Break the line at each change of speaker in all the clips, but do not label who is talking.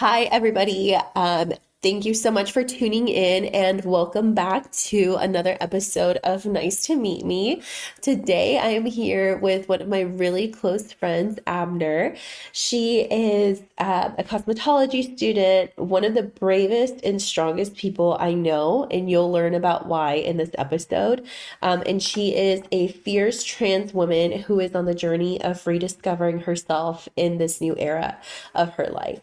Hi, everybody. Um, thank you so much for tuning in and welcome back to another episode of Nice to Meet Me. Today, I am here with one of my really close friends, Abner. She is uh, a cosmetology student, one of the bravest and strongest people I know, and you'll learn about why in this episode. Um, and she is a fierce trans woman who is on the journey of rediscovering herself in this new era of her life.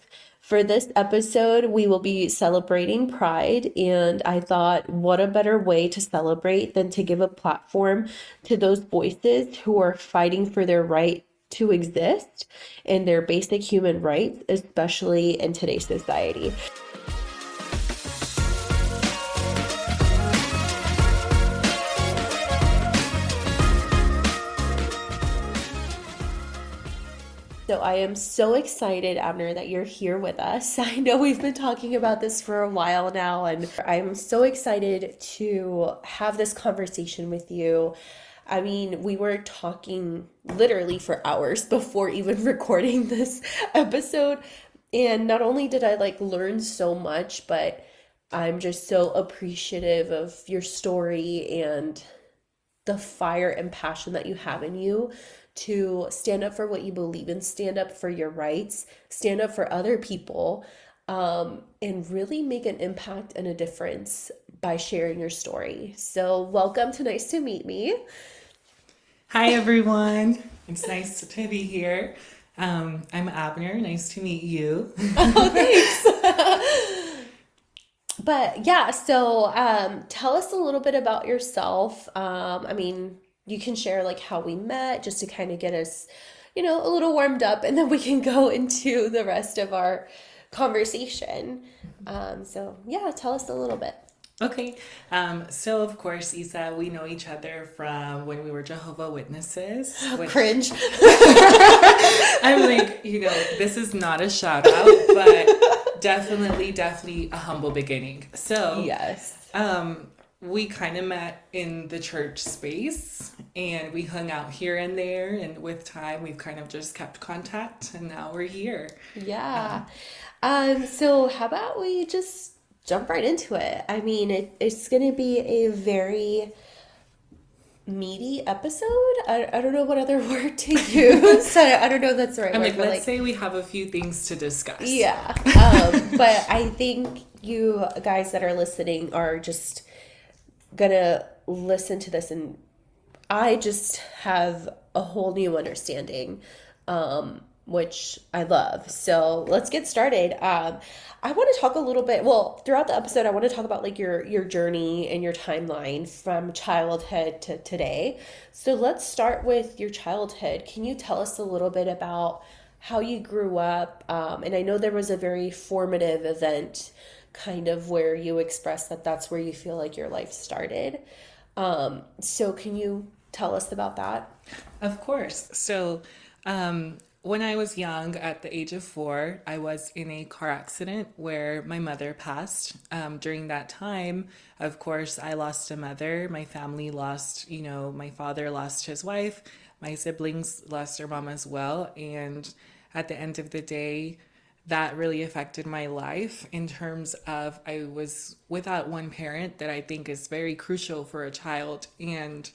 For this episode, we will be celebrating Pride, and I thought, what a better way to celebrate than to give a platform to those voices who are fighting for their right to exist and their basic human rights, especially in today's society. So I am so excited, Abner, that you're here with us. I know we've been talking about this for a while now, and I'm so excited to have this conversation with you. I mean, we were talking literally for hours before even recording this episode. And not only did I like learn so much, but I'm just so appreciative of your story and the fire and passion that you have in you to stand up for what you believe in, stand up for your rights, stand up for other people, um, and really make an impact and a difference by sharing your story. So, welcome to Nice to Meet Me.
Hi, everyone. It's nice to be here. Um, I'm Abner. Nice to meet you. oh,
thanks. but yeah, so um, tell us a little bit about yourself. Um, I mean, you can share like how we met just to kind of get us, you know, a little warmed up and then we can go into the rest of our conversation. Um, so, yeah, tell us a little bit.
Okay. Um, so, of course, Isa, we know each other from when we were Jehovah Witnesses.
Which... Cringe.
I'm like, you know, this is not a shout out, but definitely, definitely a humble beginning. So,
yes.
Um, we kind of met in the church space and we hung out here and there and with time we've kind of just kept contact and now we're here.
Yeah. Um, um so how about we just jump right into it? I mean it, it's gonna be a very meaty episode. I, I don't know what other word to use. I, I don't know if that's the right
I'm
word
like let's like, say we have a few things to discuss.
Yeah. Um, but i think you guys that are listening are just gonna listen to this and I just have a whole new understanding, um, which I love. So let's get started. Um, I want to talk a little bit. Well, throughout the episode, I want to talk about like your your journey and your timeline from childhood to today. So let's start with your childhood. Can you tell us a little bit about how you grew up? Um, and I know there was a very formative event kind of where you express that that's where you feel like your life started. Um, so, can you tell us about that?
Of course. So, um, when I was young, at the age of four, I was in a car accident where my mother passed. Um, during that time, of course, I lost a mother. My family lost, you know, my father lost his wife. My siblings lost their mom as well. And at the end of the day, that really affected my life in terms of I was without one parent that I think is very crucial for a child. And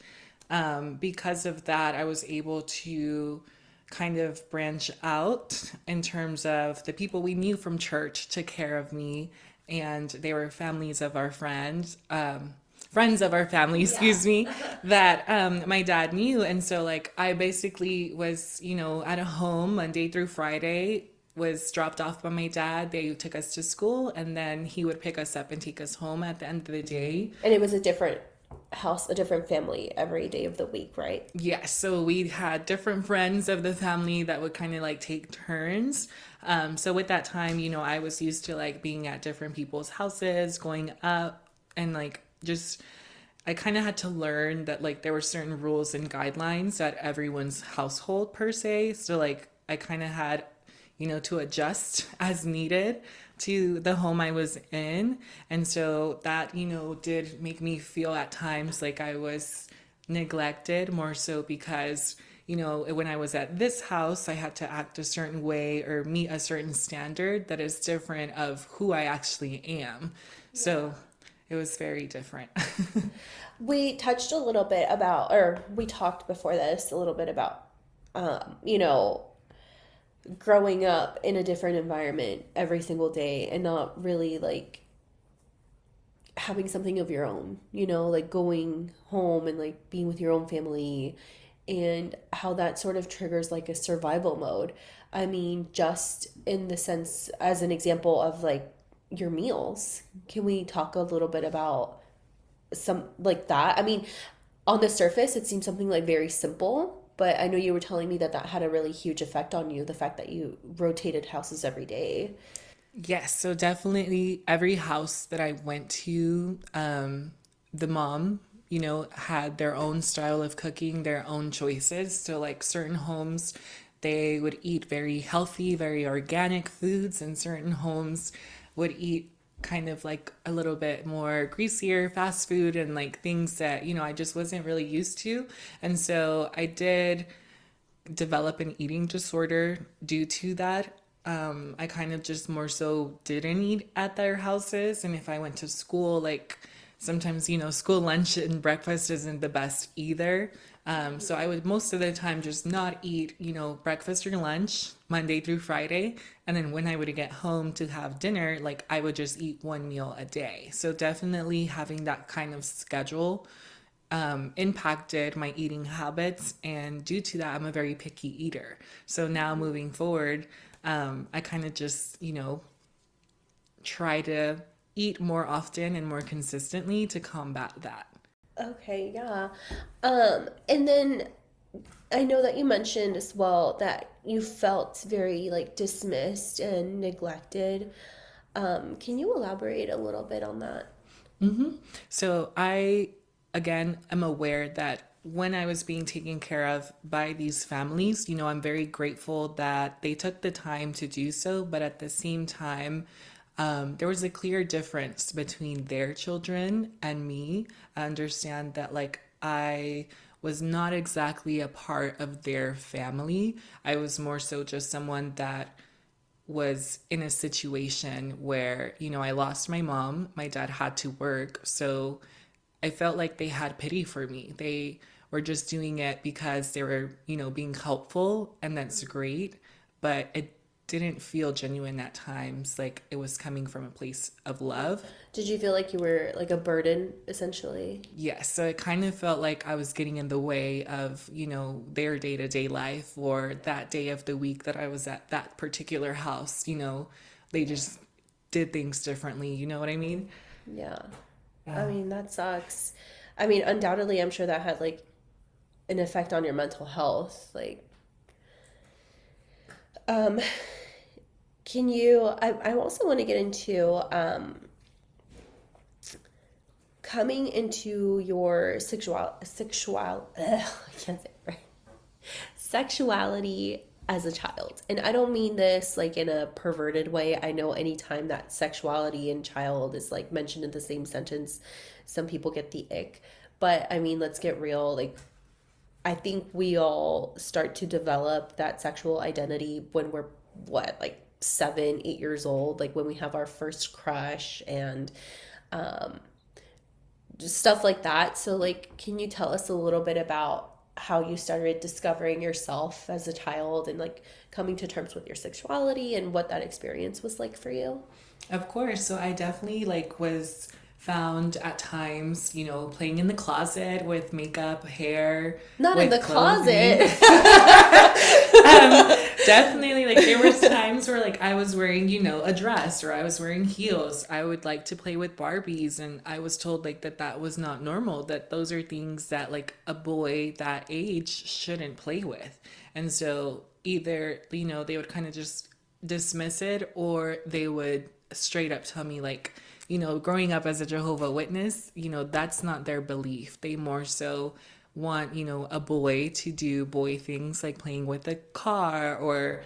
um, because of that, I was able to kind of branch out in terms of the people we knew from church took care of me, and they were families of our friends. Um, friends of our family, excuse yeah. me, that um, my dad knew. And so, like, I basically was, you know, at a home Monday through Friday, was dropped off by my dad. They took us to school, and then he would pick us up and take us home at the end of the day.
And it was a different house, a different family every day of the week, right?
Yes. Yeah, so we had different friends of the family that would kind of like take turns. Um, so with that time, you know, I was used to like being at different people's houses, going up, and like just. I kind of had to learn that like there were certain rules and guidelines at everyone's household per se. So like I kind of had you know, to adjust as needed to the home I was in. And so that, you know, did make me feel at times like I was neglected more so because, you know, when I was at this house, I had to act a certain way or meet a certain standard that is different of who I actually am. So it was very different.
We touched a little bit about, or we talked before this a little bit about, um, you know, growing up in a different environment every single day and not really like having something of your own, you know, like going home and like being with your own family and how that sort of triggers like a survival mode. I mean, just in the sense, as an example of like your meals, can we talk a little bit about some like that? I mean, on the surface, it seems something like very simple, but I know you were telling me that that had a really huge effect on you, the fact that you rotated houses every day.
Yes, so definitely every house that I went to, um, the mom, you know, had their own style of cooking, their own choices. So, like certain homes, they would eat very healthy, very organic foods, and certain homes would eat kind of like a little bit more greasier fast food and like things that, you know, I just wasn't really used to. And so I did develop an eating disorder due to that. Um, I kind of just more so didn't eat at their houses. And if I went to school, like sometimes, you know, school lunch and breakfast isn't the best either. Um, so I would most of the time just not eat, you know, breakfast or lunch Monday through Friday. And then when I would get home to have dinner, like I would just eat one meal a day. So definitely having that kind of schedule um, impacted my eating habits. And due to that, I'm a very picky eater. So now moving forward, um, I kind of just, you know, try to eat more often and more consistently to combat that.
Okay, yeah. Um, and then I know that you mentioned as well that you felt very like dismissed and neglected. Um, can you elaborate a little bit on that? Mm-hmm.
So I, again, am aware that when I was being taken care of by these families, you know, I'm very grateful that they took the time to do so. But at the same time, um, there was a clear difference between their children and me. I understand that, like, I was not exactly a part of their family. I was more so just someone that was in a situation where, you know, I lost my mom, my dad had to work. So I felt like they had pity for me. They were just doing it because they were, you know, being helpful, and that's great. But it didn't feel genuine at times, like it was coming from a place of love.
Did you feel like you were like a burden essentially?
Yes, so it kind of felt like I was getting in the way of, you know, their day to day life or that day of the week that I was at that particular house. You know, they just did things differently. You know what I mean?
Yeah. I mean, that sucks. I mean, undoubtedly, I'm sure that had like an effect on your mental health. Like, um, can you, I, I also want to get into um, coming into your sexual, sexual, ugh, I can't say right. Sexuality as a child. And I don't mean this like in a perverted way. I know anytime that sexuality and child is like mentioned in the same sentence, some people get the ick. But I mean, let's get real. Like, I think we all start to develop that sexual identity when we're what, like seven, eight years old, like when we have our first crush and um, just stuff like that. So, like, can you tell us a little bit about how you started discovering yourself as a child and like coming to terms with your sexuality and what that experience was like for you?
Of course. So I definitely like was found at times, you know, playing in the closet with makeup, hair,
Not in the
clothing.
closet.
um, definitely like there was times where like I was wearing, you know, a dress or I was wearing heels. I would like to play with Barbies and I was told like that that was not normal, that those are things that like a boy that age shouldn't play with. And so either, you know, they would kind of just dismiss it or they would straight up tell me like you know growing up as a jehovah witness you know that's not their belief they more so want you know a boy to do boy things like playing with a car or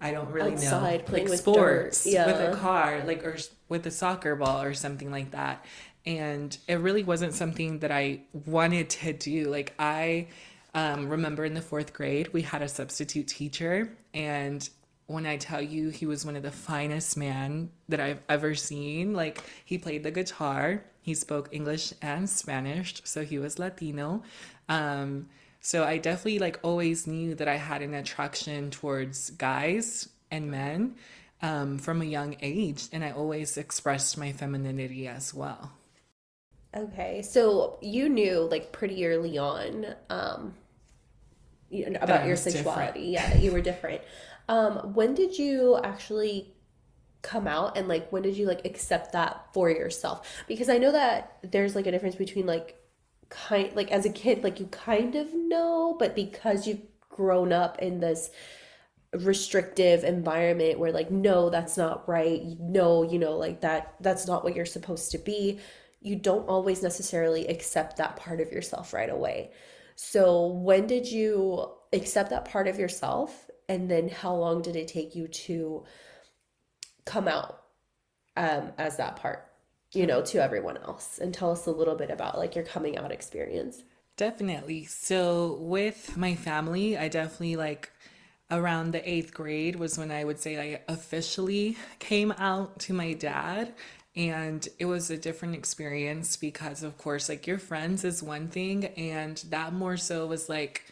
i don't really
Outside,
know
playing
like
with
sports
dirt,
with a car like or with a soccer ball or something like that. And it really wasn't something that i wanted to do. Like i um, remember in the fourth grade, we had a substitute teacher, and when I tell you he was one of the finest man that I've ever seen, like he played the guitar, he spoke English and Spanish, so he was Latino. Um, so I definitely like always knew that I had an attraction towards guys and men um, from a young age, and I always expressed my femininity as well.
Okay, so you knew like pretty early on um, you know, about your
was different.
sexuality. Yeah, that you were different. Um, when did you actually come out and like when did you like accept that for yourself? Because I know that there's like a difference between like kind like as a kid like you kind of know, but because you've grown up in this restrictive environment where like no that's not right no you know like that that's not what you're supposed to be you don't always necessarily accept that part of yourself right away. So when did you accept that part of yourself and then how long did it take you to come out um as that part you know to everyone else and tell us a little bit about like your coming out experience
Definitely. So with my family, I definitely like around the eighth grade was when I would say I officially came out to my dad. And it was a different experience because, of course, like your friends is one thing, and that more so was like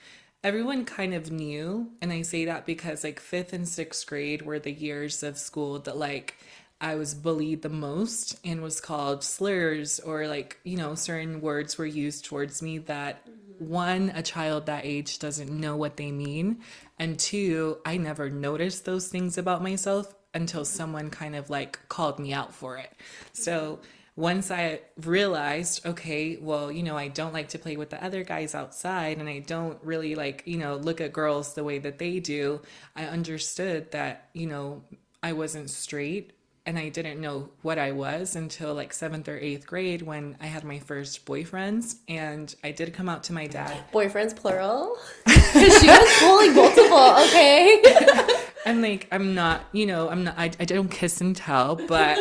everyone kind of knew. And I say that because, like, fifth and sixth grade were the years of school that, like, I was bullied the most and was called slurs or like, you know, certain words were used towards me that mm-hmm. one, a child that age doesn't know what they mean. And two, I never noticed those things about myself until mm-hmm. someone kind of like called me out for it. Mm-hmm. So once I realized, okay, well, you know, I don't like to play with the other guys outside and I don't really like, you know, look at girls the way that they do, I understood that, you know, I wasn't straight and I didn't know what I was until like seventh or eighth grade when I had my first boyfriends. And I did come out to my dad.
boyfriends plural because she was pulling multiple okay
And like, I'm not, you know, I'm not, I, I don't kiss and tell, but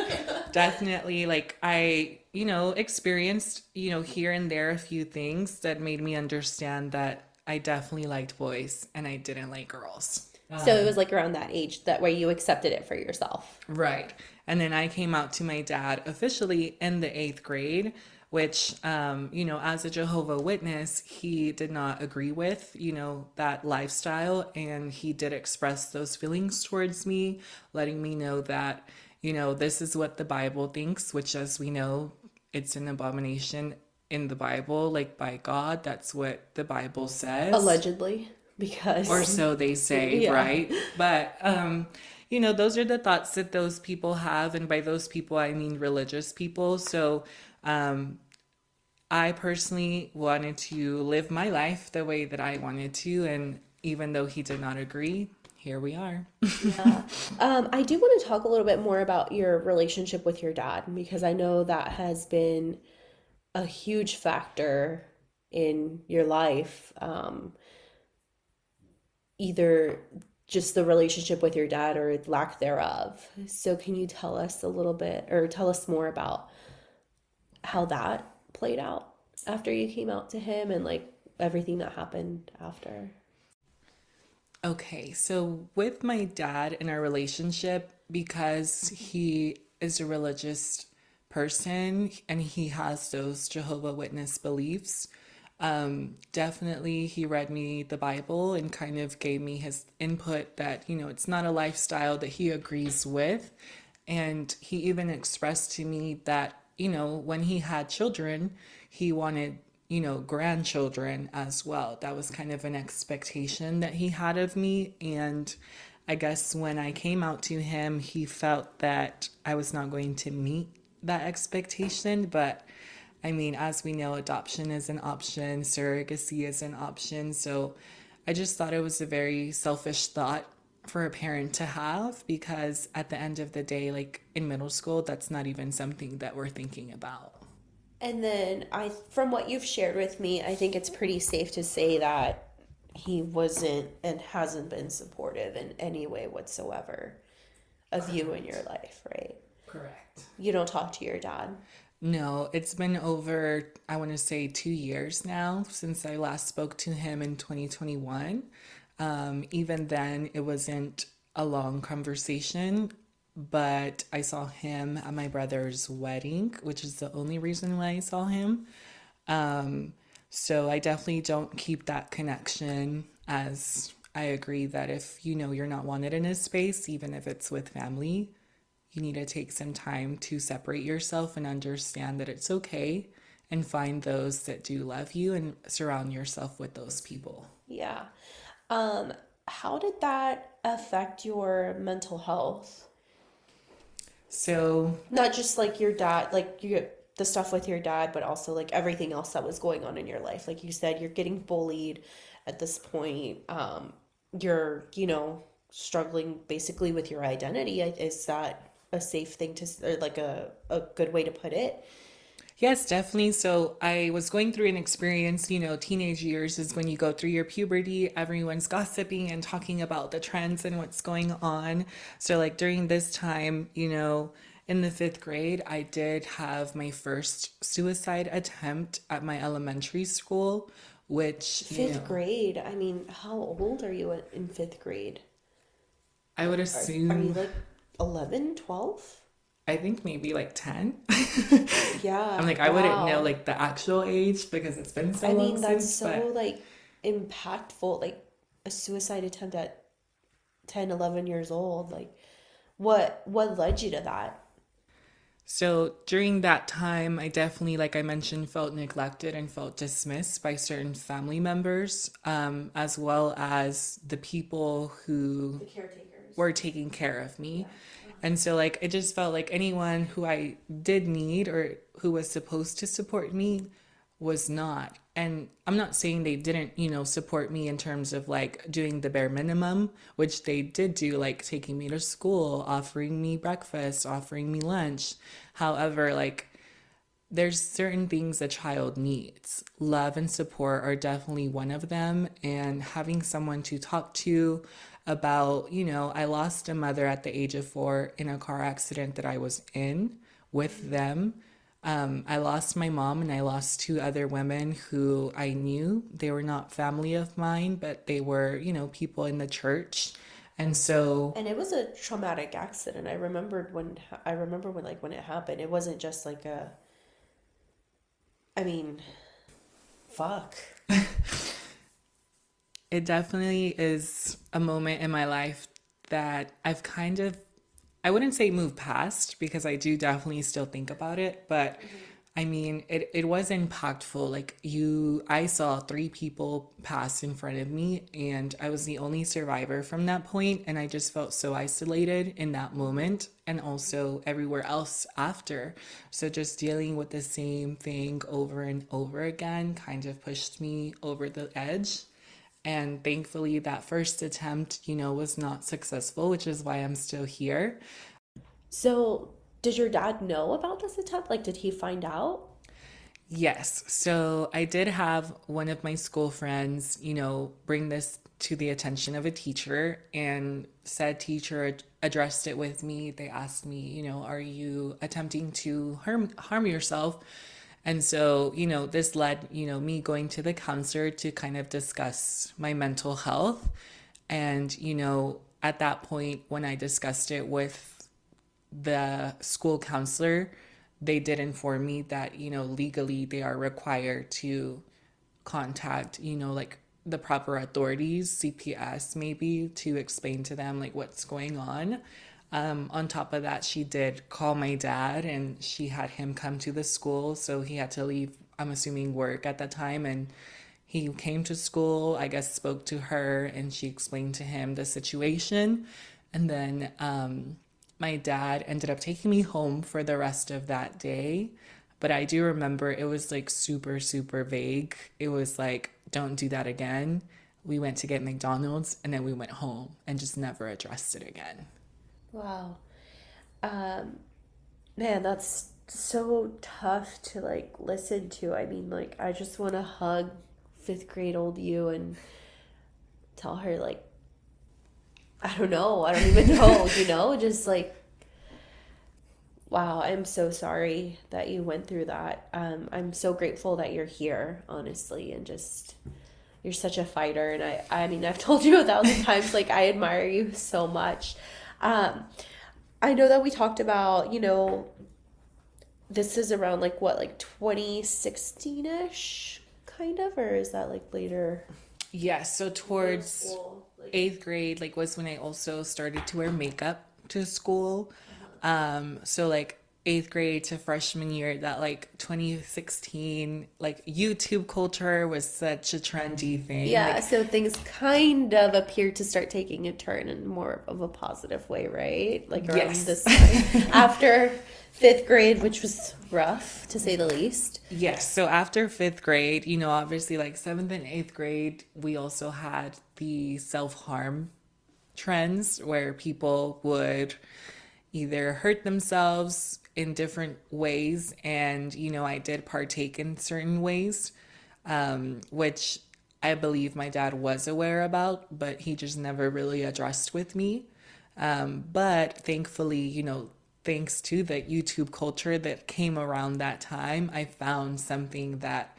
definitely like I, you know, experienced, you know, here and there a few things that made me understand that I definitely liked boys and I didn't like girls.
So it was like around that age that way you accepted it for yourself.
Right. And then I came out to my dad officially in the eighth grade, which, um, you know, as a Jehovah Witness, he did not agree with, you know, that lifestyle. And he did express those feelings towards me, letting me know that, you know, this is what the Bible thinks, which, as we know, it's an abomination in the Bible, like by God. That's what the Bible says
Allegedly, because
or so they say,
Yeah.
right? But um, you know, those are the thoughts that those people have, and by those people I mean religious people. So um, I personally wanted to live my life the way that I wanted to, and even though he did not agree, here we are.
um, I do want to talk a little bit more about your relationship with your dad because I know that has been a huge factor in your life. Um, either just the relationship with your dad or lack thereof. So can you tell us a little bit or tell us more about how that played out after you came out to him and like everything that happened after?
Okay, so with my dad in our relationship, because he is a religious person and he has those Jehovah Witness beliefs, um, definitely he read me the Bible and kind of gave me his input that, you know, it's not a lifestyle that he agrees with. And he even expressed to me that, you know, when he had children, he wanted you know, grandchildren as well. That was kind of an expectation that he had of me. And I guess when I came out to him, he felt that I was not going to meet that expectation. But I mean, as we know, adoption is an option, surrogacy is an option. So I just thought it was a very selfish thought for a parent to have because at the end of the day, like in middle school, that's not even something that we're thinking about.
And then I, from what you've shared with me, I think it's pretty safe to say that he wasn't and hasn't been supportive in any way whatsoever of you in your life, right?
Correct.
You don't talk to your dad.
No, it's been over, I want to say, two years now since I last spoke to him in 2021. Um, even then, it wasn't a long conversation, but I saw him at my brother's wedding, which is the only reason why I saw him. Um, so I definitely don't keep that connection as I agree that if you know you're not wanted in a space, even if it's with family, you need to take some time to separate yourself and understand that it's okay and find those that do love you and surround yourself with those people.
Yeah. Um, how did that affect your mental health?
So,
Not just like your dad, like you the stuff with your dad, but also like everything else that was going on in your life. Like you said, you're getting bullied at this point. Um, you're, you know, struggling basically with your identity. Is that a safe thing to, or like a, a good way to put it?
yes, definitely. So, I was going through an experience, you know, teenage years is when you go through your puberty, everyone's gossiping and talking about the trends and what's going on. So, like during this time, you know, in the fifth grade, I did have my first suicide attempt at my elementary school, which,
Fifth
know,
grade. I mean, how old are you in fifth grade?
I would
Are, are you
assume,
like 11, 12?
I think maybe like 10.
yeah.
I'm like, I wouldn't know like the actual age because it's been so
I
long
mean, that's
since,
so
but
like impactful. Like a suicide attempt at 10, 11 years old. Like what what led you to that?
so during that time, I definitely, like I mentioned, felt neglected and felt dismissed by certain family members, um, as well as the people who
The caretakers.
Were taking care of me. And so, like, it just felt like anyone who I did need or who was supposed to support me was not. And I'm not saying they didn't, you know, support me in terms of like doing the bare minimum, which they did do, like taking me to school, offering me breakfast, offering me lunch. However, like, there's certain things a child needs. Love and support are definitely one of them. And having someone to talk to about, you know, I lost a mother at the age of four in a car accident that I was in with them. Um, I lost my mom and I lost two other women who I knew. They were not family of mine, but they were, you know, people in the church. And so
And it was a traumatic accident. I remembered when I remember when like when it happened. It wasn't just like a I mean, fuck.
It definitely is a moment in my life that I've kind of, I wouldn't say moved past because I do definitely still think about it, but I mean, it, it was impactful. Like, you, I saw three people pass in front of me, and I was the only survivor from that point, and I just felt so isolated in that moment and also everywhere else after. So, just dealing with the same thing over and over again kind of pushed me over the edge. And thankfully, that first attempt, you know, was not successful, which is why I'm still here.
So, did your dad know about this attempt? Like, did he find out?
Yes. So I did have one of my school friends, you know, bring this to the attention of a teacher, and said teacher ad- addressed it with me. They asked me, you know, are you attempting to harm harm yourself? And so, you know, this led, you know, me going to the counselor to kind of discuss my mental health. And, you know, at that point, when I discussed it with the school counselor, they did inform me that, you know, legally they are required to contact, you know, like the proper authorities, CPS maybe, to explain to them like what's going on. Um, on top of that, she did call my dad and she had him come to the school. So he had to leave, I'm assuming, work at that time. And he came to school, I guess, spoke to her, and she explained to him the situation. And then um, my dad ended up taking me home for the rest of that day. But I do remember it was like super, super vague. It was like, don't do that again. We went to get McDonald's and then we went home and just never addressed it again.
Wow. Um, man, that's so tough to like listen to. I mean, like, I just want to hug fifth grade old you and tell her, like, I don't know. I don't even know, you know? Just like, Wow, I'm so sorry that you went through that. Um, I'm so grateful that you're here, honestly, and just you're such a fighter. And I, I mean, I've told you a thousand times, like I admire you so much. Um, I know that we talked about, you know, this is around like what, like 2016 ish, kind of, or is that like later?
Yes, so towards eighth grade, like was when I also started to wear makeup to school. Um, so like eighth grade to freshman year, that like 2016, like YouTube culture was such a trendy thing.
Yeah,
Like,
so things kind of appear to start taking a turn in more of a positive way, right? Like around
Yes.
this time after fifth grade, which was rough to say the least.
Yes. So after fifth grade, you know, obviously like seventh and eighth grade, we also had the self harm trends where people would either hurt themselves in different ways. And, you know, I did partake in certain ways, um, which I believe my dad was aware about, but he just never really addressed with me. Um, but thankfully, you know, thanks to the YouTube culture that came around that time, I found something that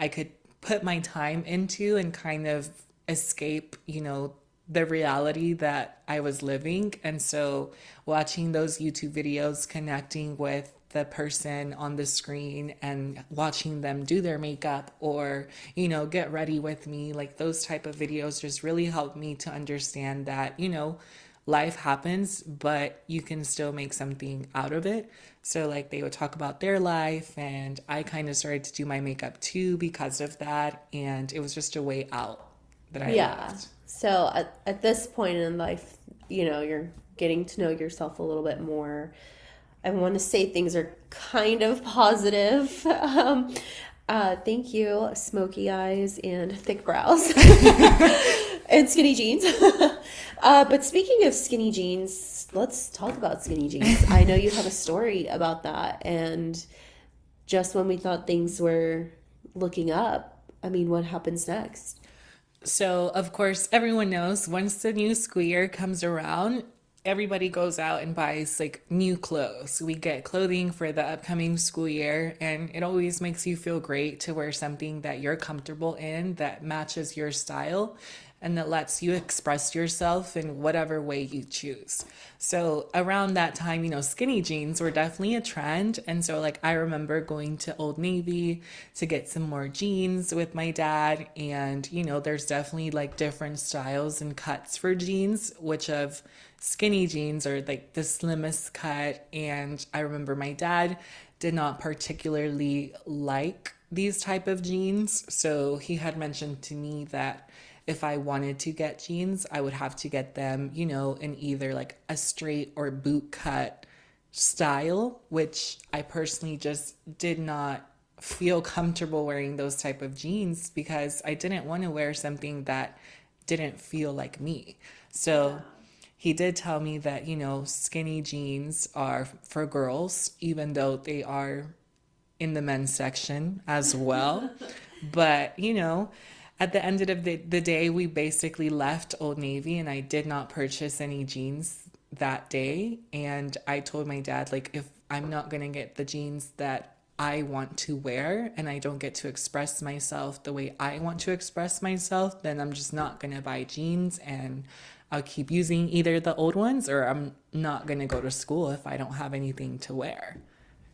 I could put my time into and kind of escape, you know, the reality that I was living. And so watching those YouTube videos, connecting with the person on the screen and watching them do their makeup or you know get ready with me like those type of videos just really helped me to understand that you know life happens but you can still make something out of it so like they would talk about their life and i kind of started to do my makeup too because of that and it was just a way out that i
Yeah. So at, at this point in life, you know, you're getting to know yourself a little bit more. I want to say things are kind of positive. Um, uh, thank you, smoky eyes and thick brows and skinny jeans. uh, but speaking of skinny jeans, let's talk about skinny jeans. I know you have a story about that. And just when we thought things were looking up, I mean, what happens next?
So, of course, everyone knows once the new school year comes around, everybody goes out and buys like new clothes. We get clothing for the upcoming school year, and it always makes you feel great to wear something that you're comfortable in that matches your style and that lets you express yourself in whatever way you choose. So, around that time, you know, skinny jeans were definitely a trend. And so, like, I remember going to Old Navy to get some more jeans with my dad. And, you know, there's definitely like different styles and cuts for jeans, which of skinny jeans are like the slimmest cut. And I remember my dad did not particularly like these type of jeans. So he had mentioned to me that if I wanted to get jeans, I would have to get them, you know, in either like a straight or boot cut style, which I personally just did not feel comfortable wearing those type of jeans because I didn't want to wear something that didn't feel like me. So he did tell me that, you know, skinny jeans are for girls, even though they are in the men's section as well. but, you know, at the end of the, the day, we basically left Old Navy and I did not purchase any jeans that day. And I told my dad, like, if I'm not going to get the jeans that I want to wear and I don't get to express myself the way I want to express myself, then I'm just not going to buy jeans and I'll keep using either the old ones or I'm not going to go to school if I don't have anything to wear.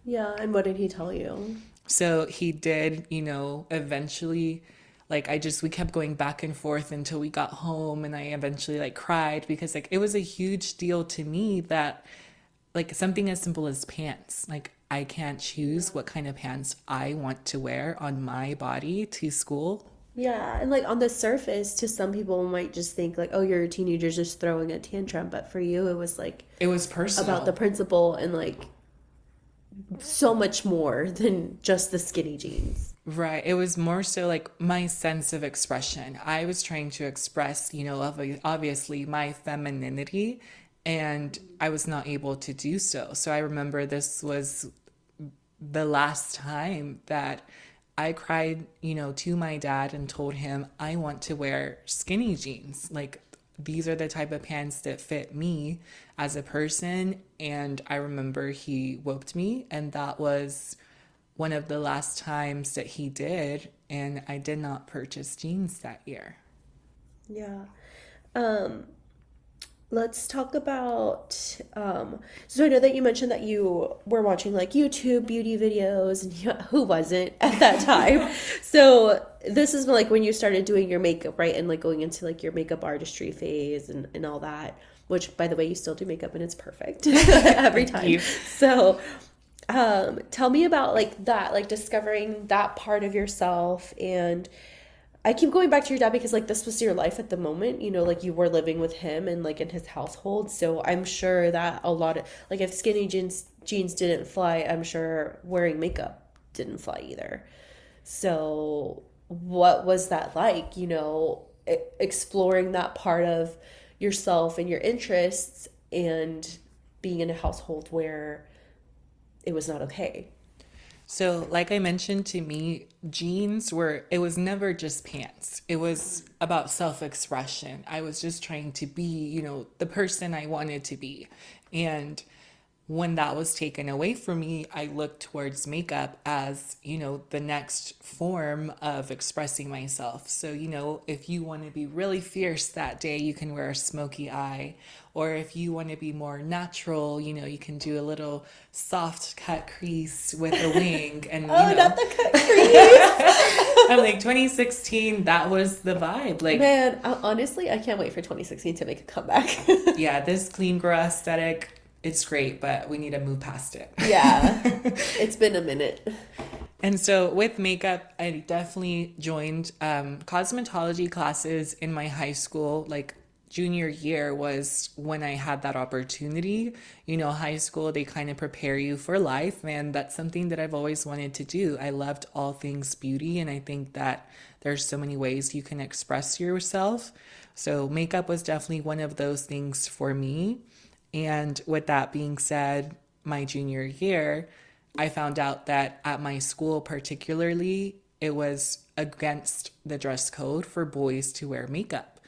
Yeah, and what did he tell you?
So he did, you know, eventually like I just we kept going back and forth until we got home and I eventually like cried because like it was a huge deal to me that like something as simple as pants. Like I can't choose what kind of pants I want to wear on my body to school.
Yeah, and like on the surface, to some people might just think like, oh, you're a teenager just throwing a tantrum, but for you, it was like
It was personal.
about the principle and like so much more than just the skinny jeans.
Right. It was more so like my sense of expression. I was trying to express, you know, obviously my femininity, and I was not able to do so. So I remember this was the last time that I cried, you know, to my dad and told him I want to wear skinny jeans. Like these are the type of pants that fit me as a person. And I remember he whooped me, and that was one of the last times that he did. And I did not purchase jeans that year.
Yeah. Um, let's talk about um, so i know that you mentioned that you were watching like youtube beauty videos and you, who wasn't at that time so this is like when you started doing your makeup right and like going into like your makeup artistry phase and, and all that which by the way you still do makeup and it's perfect every time so um, tell me about like that like discovering that part of yourself and I keep going back to your dad because like this was your life at the moment, you know, like you were living with him and like in his household. So I'm sure that a lot of like if skinny jeans jeans didn't fly, I'm sure wearing makeup didn't fly either. So what was that like, you know, exploring that part of yourself and your interests and being in a household where it was not okay?
So, like I mentioned to me, jeans were, it was never just pants. It was about self expression. I was just trying to be, you know, the person I wanted to be. And when that was taken away from me, I looked towards makeup as, you know, the next form of expressing myself. So, you know, if you want to be really fierce that day, you can wear a smoky eye. Or if you want to be more natural, you know, you can do a little soft cut crease with a wing. And,
oh,
you
know, not the cut crease.
I'm like 2016, that was the vibe. Like,
man, honestly, I can't wait for 2016 to make a comeback.
yeah, this clean girl aesthetic it's great, but we need to move past it.
Yeah. it's been a minute.
And so with makeup, I definitely joined um, cosmetology classes in my high school. Like junior year was when I had that opportunity. You know, high school, they kind of prepare you for life. And that's something that I've always wanted to do. I loved all things beauty. And I think that there's so many ways you can express yourself. So makeup was definitely one of those things for me. And with that being said, my junior year, I found out that at my school, particularly, it was against the dress code for boys to wear makeup.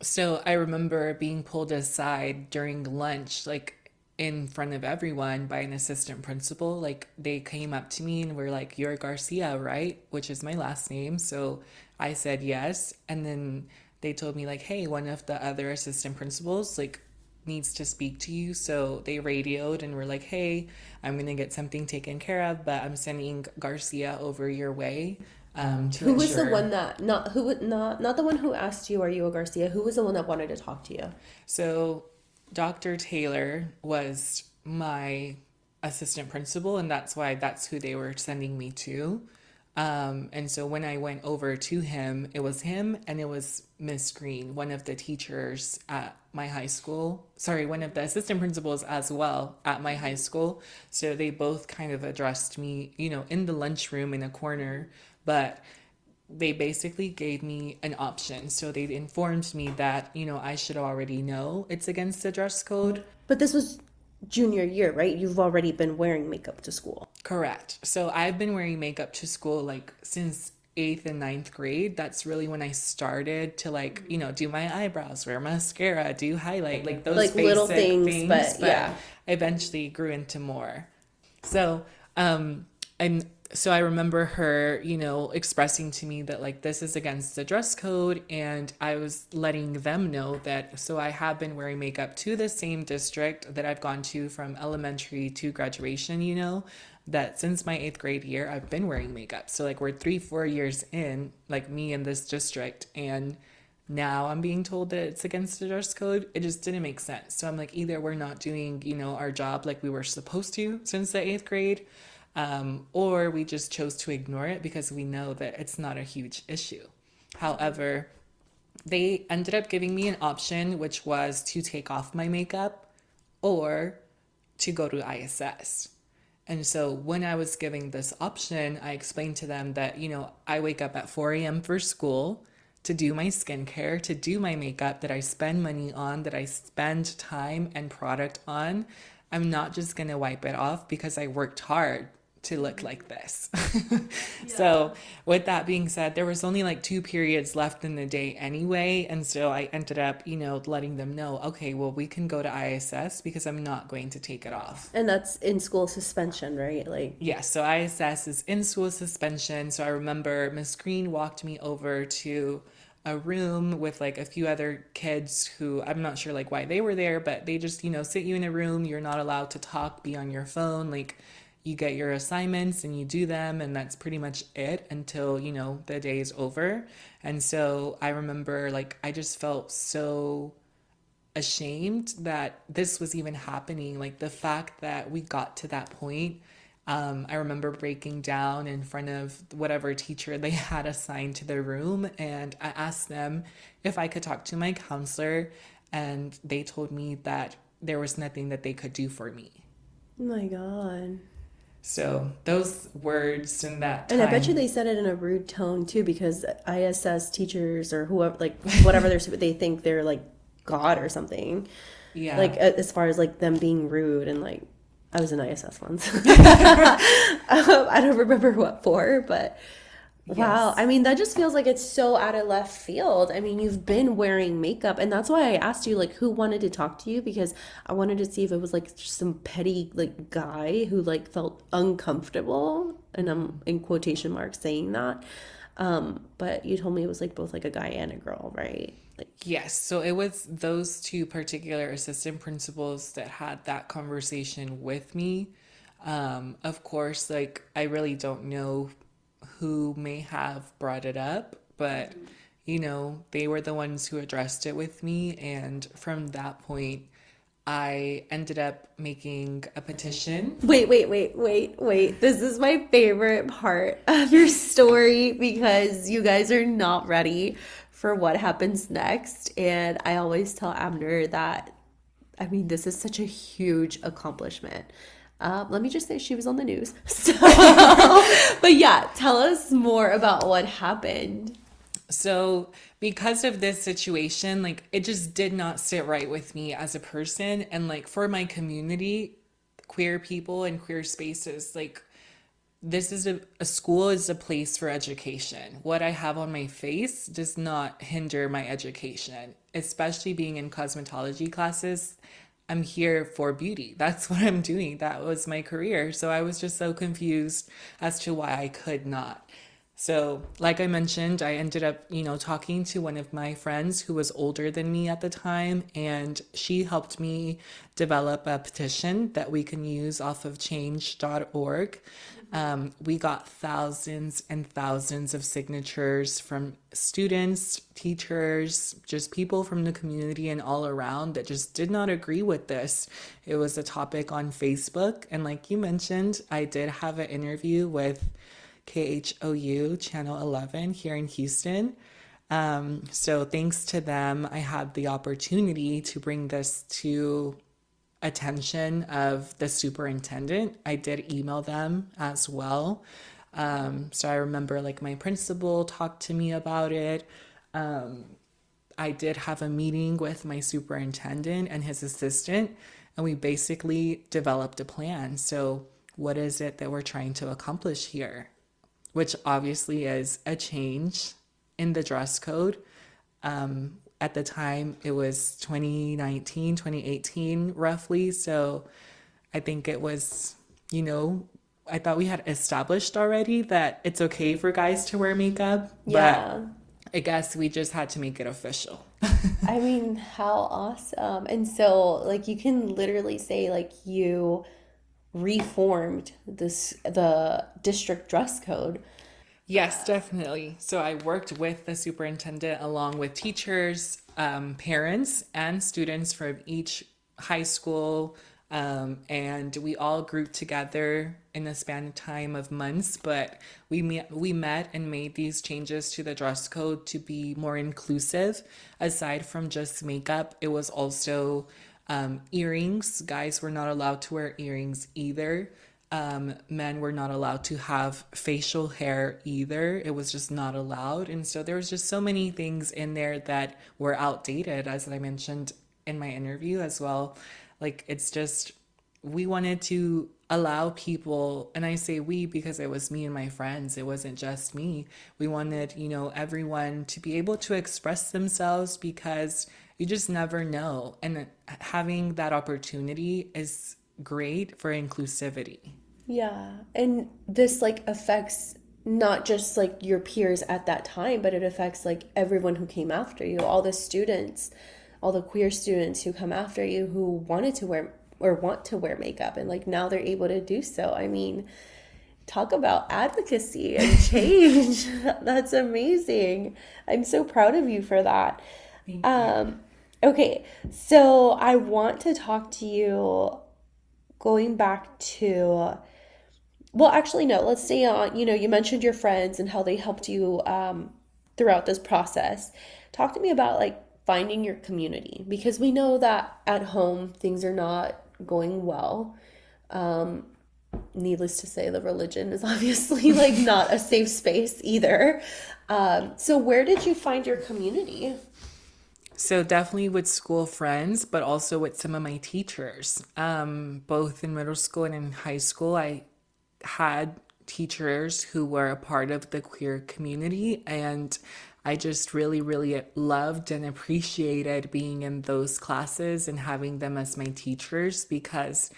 So I remember being pulled aside during lunch, like in front of everyone by an assistant principal. Like they came up to me and were like, You're Garcia, right? Which is my last name. So I said yes. And then they told me, like, hey, one of the other assistant principals, like, needs to speak to you. So they radioed and were like, hey, I'm going to get something taken care of, but I'm sending Garcia over your way. Um,
who was the one that not who would not not the one who asked you are you a Garcia who was the one that wanted to talk to you
so Dr. Taylor was my assistant principal and that's why that's who they were sending me to um, and so when I went over to him, it was him and it was Miss Green, one of the teachers at my high school. Sorry, one of the assistant principals as well at my high school. So they both kind of addressed me, you know, in the lunchroom in a corner, but they basically gave me an option. So they informed me that, you know, I should already know it's against the dress code.
But this was junior year, right? You've already been wearing makeup to school.
Correct. So I've been wearing makeup to school like since eighth and ninth grade. That's really when I started to like, you know, do my eyebrows, wear mascara, do highlight, like those like little things, things but, but yeah. I eventually grew into more. So, um, and so I remember her, you know, expressing to me that like this is against the dress code, and I was letting them know that. So I have been wearing makeup to the same district that I've gone to from elementary to graduation, you know, that since my eighth grade year, I've been wearing makeup. So like we're three, four years in, like me in this district, and now I'm being told that it's against the dress code. It just didn't make sense. So I'm like, either we're not doing, you know, our job like we were supposed to since the eighth grade um, or we just chose to ignore it because we know that it's not a huge issue. However, they ended up giving me an option, which was to take off my makeup or to go to ISS. And so when I was giving this option, I explained to them that, you know, I wake up at 4 a.m. for school to do my skincare, to do my makeup that I spend money on, that I spend time and product on. I'm not just to wipe it off because I worked hard to look mm-hmm. like this. yeah. So, with that being said, there was only like two periods left in the day anyway. And so I ended up, you know, letting them know, okay, well, we can go to ISS because I'm not going to take it off.
And that's in school suspension, right? Like,
yes. So, ISS is in school suspension. So, I remember Miss Green walked me over to a room with like a few other kids who I'm not sure like why they were there, but they just, you know, sit you in a room. You're not allowed to talk, be on your phone. Like you get your assignments and you do them, and that's pretty much it until, you know, the day is over. And so I remember like I just felt so ashamed that this was even happening. Like the fact that we got to that point um, I remember breaking down in front of whatever teacher they had assigned to the room, and I asked them if I could talk to my counselor, and they told me that there was nothing that they could do for me.
My God.
So those words and that time,
And I bet you they said it in a rude tone too, because ISS teachers or whoever, like whatever they're, they think they're like God or something. Yeah. Like as far as like them being rude and like I was in ISS once. um, I don't remember what for, but wow. Yes. I mean, that just feels like it's so out of left field. I mean, you've been wearing makeup, and that's why I asked you, like, who wanted to talk to you because I wanted to see if it was like some petty, like, guy who, like, felt uncomfortable. And I'm in quotation marks saying that. Um, but you told me it was like both like a guy and a girl, right?
Like yes. So it was those two particular assistant principals that had that conversation with me. Um, of course, like I really don't know who may have brought it up, but you know, they were the ones who addressed it with me and from that point I ended up making a petition.
Wait, wait, wait, wait, wait. This is my favorite part of your story because you guys are not ready for what happens next. And I always tell Abner that, I mean, this is such a huge accomplishment. Um, let me just say she was on the news. So, but yeah, tell us more about what happened.
So, because of this situation, like it just did not sit right with me as a person. And like for my community, queer people and queer spaces, like this is a, a school is a place for education. What I have on my face does not hinder my education, especially being in cosmetology classes. I'm here for beauty. That's what I'm doing. That was my career. So I was just so confused as to why I could not. So, like I mentioned, I ended up, you know, talking to one of my friends who was older than me at the time, and she helped me develop a petition that we can use off of change.org. Um, we got thousands and thousands of signatures from students, teachers, just people from the community and all around that just did not agree with this. It was a topic on Facebook. And like you mentioned, I did have an interview with KHOU Channel 11 here in Houston. Um, so, thanks to them, I had the opportunity to bring this to attention of the superintendent. I did email them as well. Um, so, I remember like my principal talked to me about it. Um, I did have a meeting with my superintendent and his assistant, and we basically developed a plan. So, what is it that we're trying to accomplish here? which obviously is a change in the dress code. Um, at the time, it was 2019, 2018, roughly. So I think it was, you know, I thought we had established already that it's okay for guys to wear makeup. Yeah. But I guess we just had to make it official.
I mean, how awesome. And so, like, you can literally say, like, you reformed this the district dress code.
Yes, definitely. So I worked with the superintendent along with teachers, um, parents, and students from each high school. Um, and we all grouped together in a span of time of months, but we met, we met and made these changes to the dress code to be more inclusive. Aside from just makeup, it was also um, earrings. Guys were not allowed to wear earrings either. Um, men were not allowed to have facial hair either. It was just not allowed. And so there was just so many things in there that were outdated, as I mentioned in my interview as well. Like it's just, we wanted to allow people and i say we because it was me and my friends it wasn't just me we wanted you know everyone to be able to express themselves because you just never know and having that opportunity is great for inclusivity
yeah and this like affects not just like your peers at that time but it affects like everyone who came after you all the students all the queer students who come after you who wanted to wear or want to wear makeup and like now they're able to do so. I mean, talk about advocacy and change. That's amazing. I'm so proud of you for that. Um okay, so I want to talk to you going back to well actually no let's stay on you know you mentioned your friends and how they helped you um, throughout this process talk to me about like finding your community because we know that at home things are not going well. Um, needless to say, the religion is obviously like not a safe space either. Um, so, where did you find your community?
So, definitely with school friends, but also with some of my teachers. Um, both in middle school and in high school, I had teachers who were a part of the queer community and I just really, really loved and appreciated being in those classes and having them as my teachers because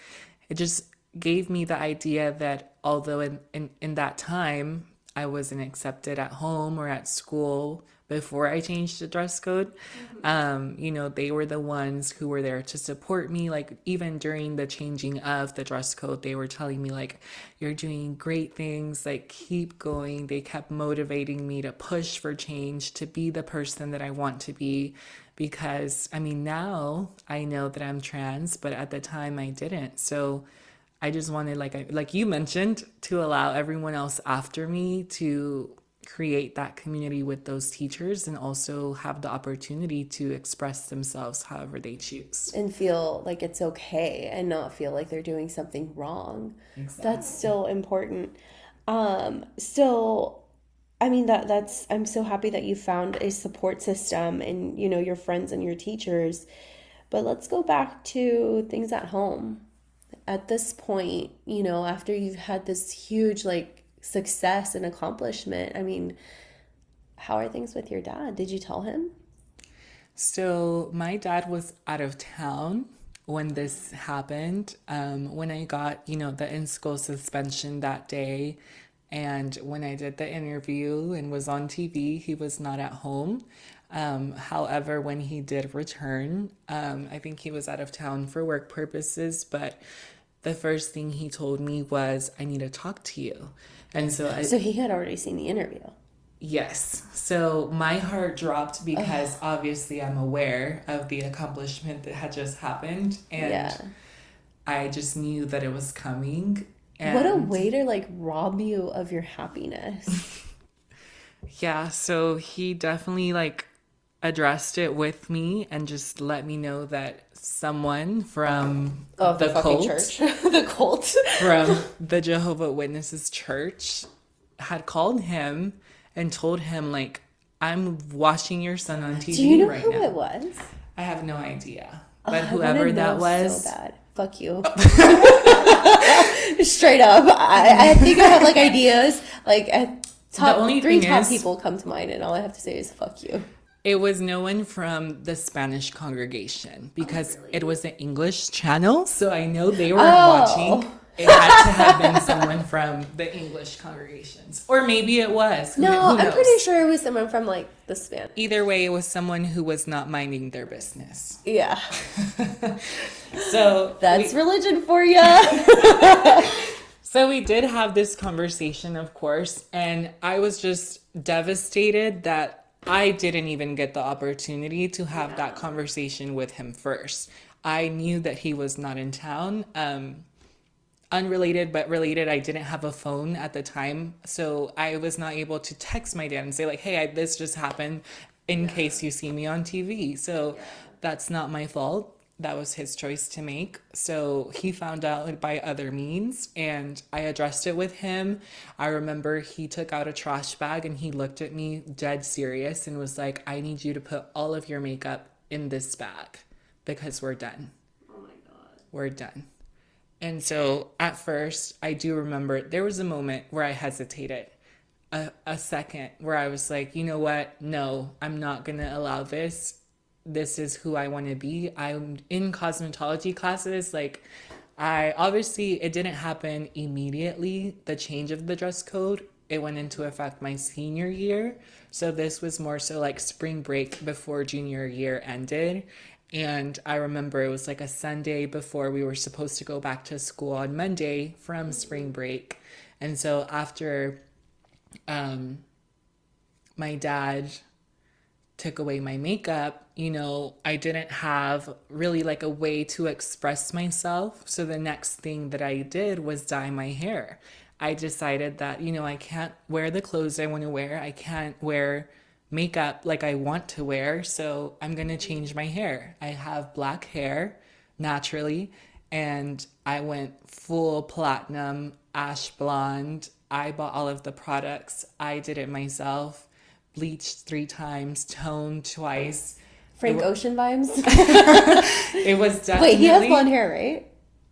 it just gave me the idea that although in, in, in that time I wasn't accepted at home or at school before I changed the dress code. Mm-hmm. Um, you know, they were the ones who were there to support me. Like, even during the changing of the dress code, they were telling me, like, you're doing great things, like, keep going. They kept motivating me to push for change, to be the person that I want to be. Because, I mean, now I know that I'm trans, but at the time I didn't. So, I just wanted, like I, like you mentioned, to allow everyone else after me to create that community with those teachers and also have the opportunity to express themselves however they choose.
And feel like it's okay and not feel like they're doing something wrong. Exactly. that's so important. Um so i mean that that's i'm so happy that you found a support system and you know your friends and your teachers. But let's go back to things at home. At this point, you know, after you've had this huge like success and accomplishment, I mean, how are things with your dad? Did you tell him?
So, my dad was out of town when this happened. Um, when I got, you know, the in school suspension that day, and when I did the interview and was on TV, he was not at home. Um, however, when he did return, um, I think he was out of town for work purposes, but the first thing he told me was, I need to talk to you. And so I.
So he had already seen the interview.
Yes. So my heart dropped because obviously I'm aware of the accomplishment that had just happened. And yeah. I just knew that it was coming.
And what a way to like rob you of your happiness.
yeah. So he definitely like addressed it with me and just let me know that someone from
oh, the, the cult, church, the cult
from the Jehovah Witnesses church, had called him and told him like, "I'm watching your son on TV."
Do you know
right
who
now.
it was?
I have no idea, oh, but whoever that was,
so bad. Fuck you. Oh. Straight up, I, I think I have like ideas. Like top, the only three top is, people come to mind, and all I have to say is "fuck you."
It was no one from the Spanish congregation oh, because oh, really? it was an English channel. So I know they were oh. watching. It had to have been someone from the English congregations. Or maybe it was.
No, I'm pretty sure it was someone from like the Spanish.
Either way, it was someone who was not minding their business.
Yeah.
so
that's we, religion for you.
so we did have this conversation, of course, and I was just devastated that I didn't even get the opportunity to have yeah. that conversation with him first. I knew that he was not in town. Um, unrelated but related, I didn't have a phone at the time. So I was not able to text my dad and say, like, hey, I, this just happened in yeah. case you see me on TV. So yeah. that's not my fault that was his choice to make. So he found out by other means and I addressed it with him. I remember he took out a trash bag and he looked at me dead serious and was like, I need you to put all of your makeup in this bag because we're done.
Oh my God.
We're done. And so at first, I do remember there was a moment where I hesitated. A, a second where I was like, you know what? No, I'm not going to allow this. This is who I want to be. I'm in cosmetology classes. Like, I obviously, it didn't happen immediately, the change of the dress code. It went into effect my senior year. So this was more so like spring break before junior year ended. And I remember it was like a Sunday before we were supposed to go back to school on Monday from spring break. And so after um, my dad took away my makeup, you know, I didn't have really like a way to express myself. So the next thing that I did was dye my hair. I decided that, you know, I can't wear the clothes I want to wear. I can't wear makeup like I want to wear. So I'm going to change my hair. I have black hair naturally, and I went full platinum, ash blonde. I bought all of the products. I did it myself, bleached three times, toned twice.
Frank Ocean vibes.
It was definitely.
Wait, he has blonde hair, right?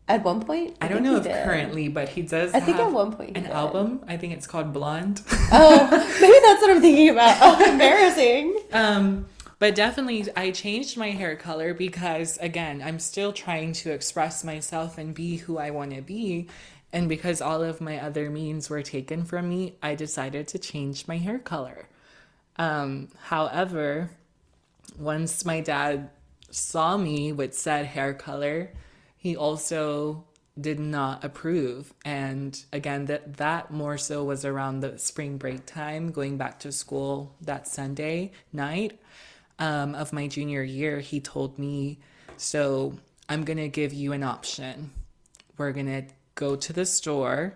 At one point?
I don't know if
did.
currently, but he does.
I think at one point
an
did.
album. I think it's called Blonde.
Oh, maybe that's what I'm thinking about. Oh, embarrassing.
Um, but definitely, I changed my hair color because, again, I'm still trying to express myself and be who I want to be. And because all of my other means were taken from me, I decided to change my hair color. Um, however, once my dad saw me with said hair color, he also did not approve. And again, that that more so was around the spring break time, going back to school that Sunday night um, of my junior year. He told me, "So I'm gonna give you an option. We're gonna go to the store."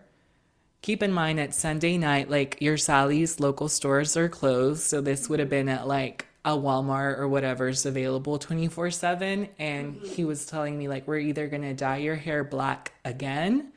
Keep in mind at Sunday night, like your Sally's local stores are closed. So this would have been at like a Walmart or whatever's available 24 7. And he was telling me, like, we're either going to dye your hair black again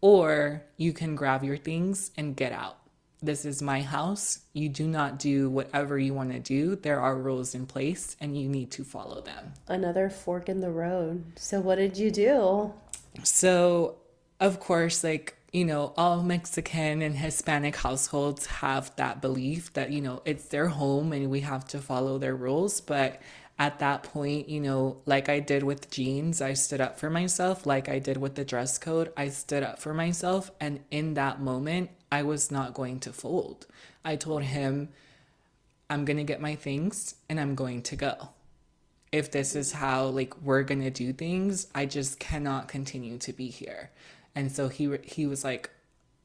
or you can grab your things and get out. This is my house. You do not do whatever you want to do. There are rules in place and you need to follow them.
Another fork in the road. So, what did you do?
So, of course, like, you know, all Mexican and Hispanic households have that belief that, you know, it's their home and we have to follow their rules. But at that point, you know, like I did with jeans, I stood up for myself. Like I did with the dress code, I stood up for myself. And in that moment, I was not going to fold. I told him, I'm going to get my things and I'm going to go if this is how like we're gonna do things i just cannot continue to be here and so he he was like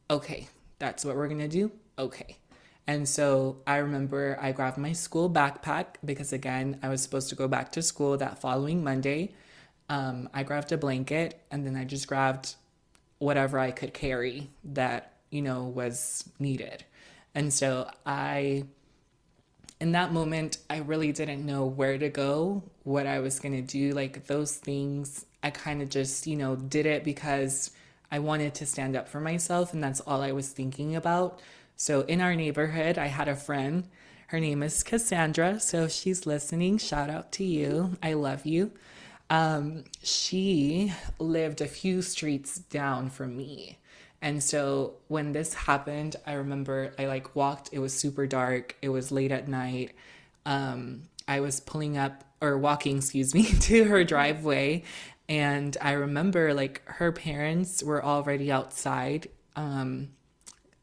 okay that's what we're gonna do? Okay. And so i remember i grabbed my school backpack because again i was supposed to go back to school that following monday. Um, i grabbed a blanket and then i just grabbed whatever i could carry that you know was needed. And so i in that moment, I really didn't know where to go, what I was going to do. Like those things, I kind of just, you know, did it because I wanted to stand up for myself, and that's all I was thinking about. So in our neighborhood, I had a friend. Her name is Cassandra. So if she's listening, shout out to you. I love you. Um, she lived a few streets down from me. And so when this happened, I remember I like walked, it was super dark, it was late at night. Um, I was pulling up or walking, excuse me, to her driveway. And I remember like her parents were already outside. Um,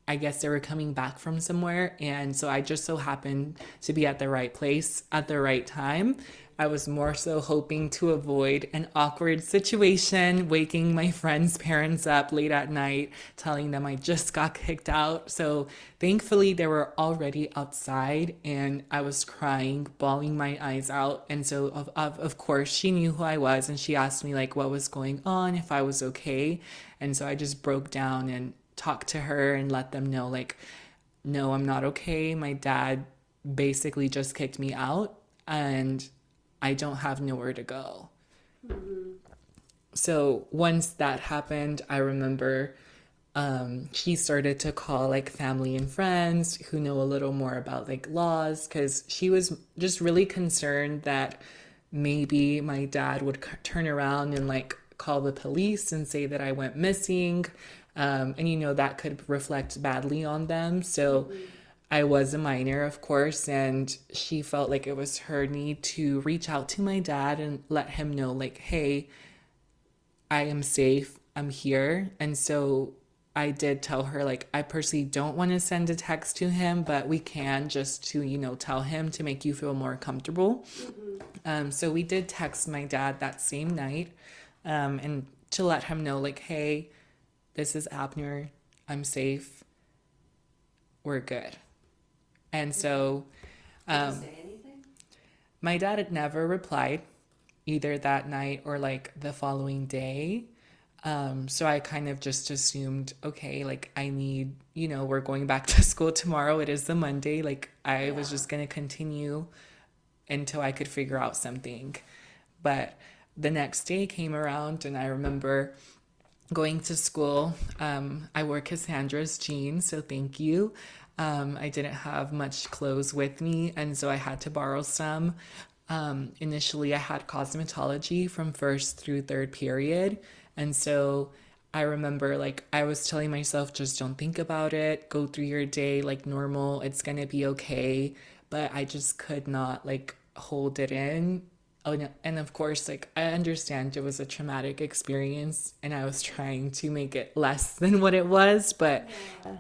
I guess they were coming back from somewhere. And so I just so happened to be at the right place at the right time. I was more so hoping to avoid an awkward situation, waking my friends' parents up late at night, telling them I just got kicked out. So thankfully, they were already outside and I was crying, bawling my eyes out. And so, of, of, of course, she knew who I was and she asked me, like, what was going on, if I was okay. And so I just broke down and talked to her and let them know, like, no, I'm not okay. My dad basically just kicked me out and I don't have nowhere to go. So once that happened, I remember um, she started to call like family and friends who know a little more about like laws because she was just really concerned that maybe my dad would c- turn around and like call the police and say that I went missing. Um, and you know, that could reflect badly on them. So I was a minor, of course, and she felt like it was her need to reach out to my dad and let him know, like, hey, I am safe, I'm here. And so I did tell her, like, I personally don't want to send a text to him, but we can just to, you know, tell him to make you feel more comfortable. Um, so we did text my dad that same night um, and to let him know, like, hey, this is Abner. I'm safe. We're good. And so um, my dad had never replied either that night or like the following day. Um, so I kind of just assumed, okay, like I need, you know, we're going back to school tomorrow. It is the Monday. Like I was just going to continue until I could figure out something. But the next day came around, and I remember going to school. Um, I wore Cassandra's jeans, so thank you. Um, I didn't have much clothes with me, and so I had to borrow some. Um, initially, I had cosmetology from first through third period, and so I remember like I was telling myself, just don't think about it, go through your day like normal, it's gonna be okay. But I just could not like hold it in. Oh, and of course, like I understand it was a traumatic experience, and I was trying to make it less than what it was, but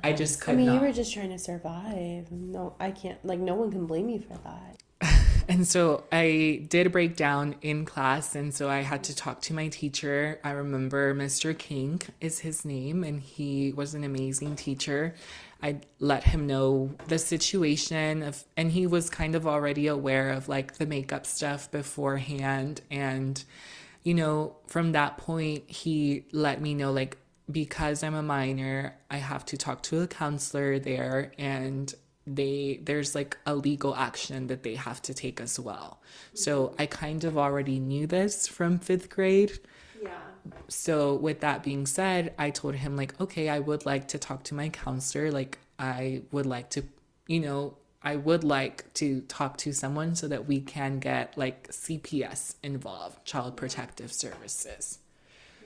I just
couldn't.
I
mean, you were just trying to survive. No, I can't, like, no one can blame you for that.
And so I did break down in class, and so I had to talk to my teacher. I remember Mr. King is his name, and he was an amazing teacher. I let him know the situation of, and he was kind of already aware of like the makeup stuff beforehand. And, you know, from that point, he let me know like because I'm a minor, I have to talk to a counselor there, and they there's like a legal action that they have to take as well. So I kind of already knew this from fifth grade.
Yeah.
So with that being said, I told him like, okay, I would like to talk to my counselor. Like I would like to, you know, I would like to talk to someone so that we can get like CPS involved, Child Protective Services.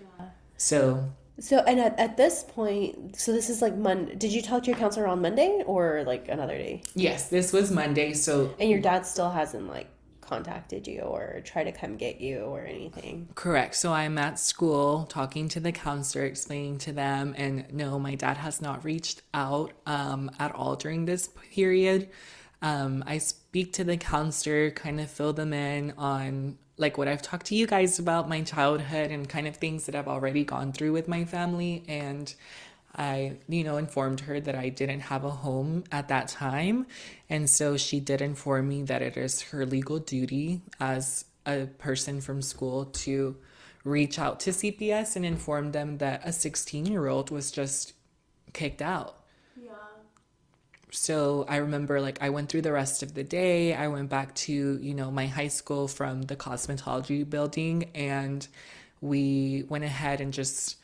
Yeah. So
So, and at, at this point, so this is like Monday. Did you talk to your counselor on Monday or like another day?
yes, this was Monday. So
And your dad still hasn't like contacted you or try to come get you or anything.
Correct. So I'm at school talking to the counselor, explaining to them, and no, my dad has not reached out um, at all during this period. Um, I speak to the counselor, kind of fill them in on like what I've talked to you guys about my childhood and kind of things that I've already gone through with my family. And I, you know, informed her that I didn't have a home at that time. And so she did inform me that it is her legal duty as a person from school to reach out to CPS and inform them that a 16 year old was just kicked out. Yeah. So I remember like I went through the rest of the day. I went back to, you know, my high school from the cosmetology building and we went ahead and just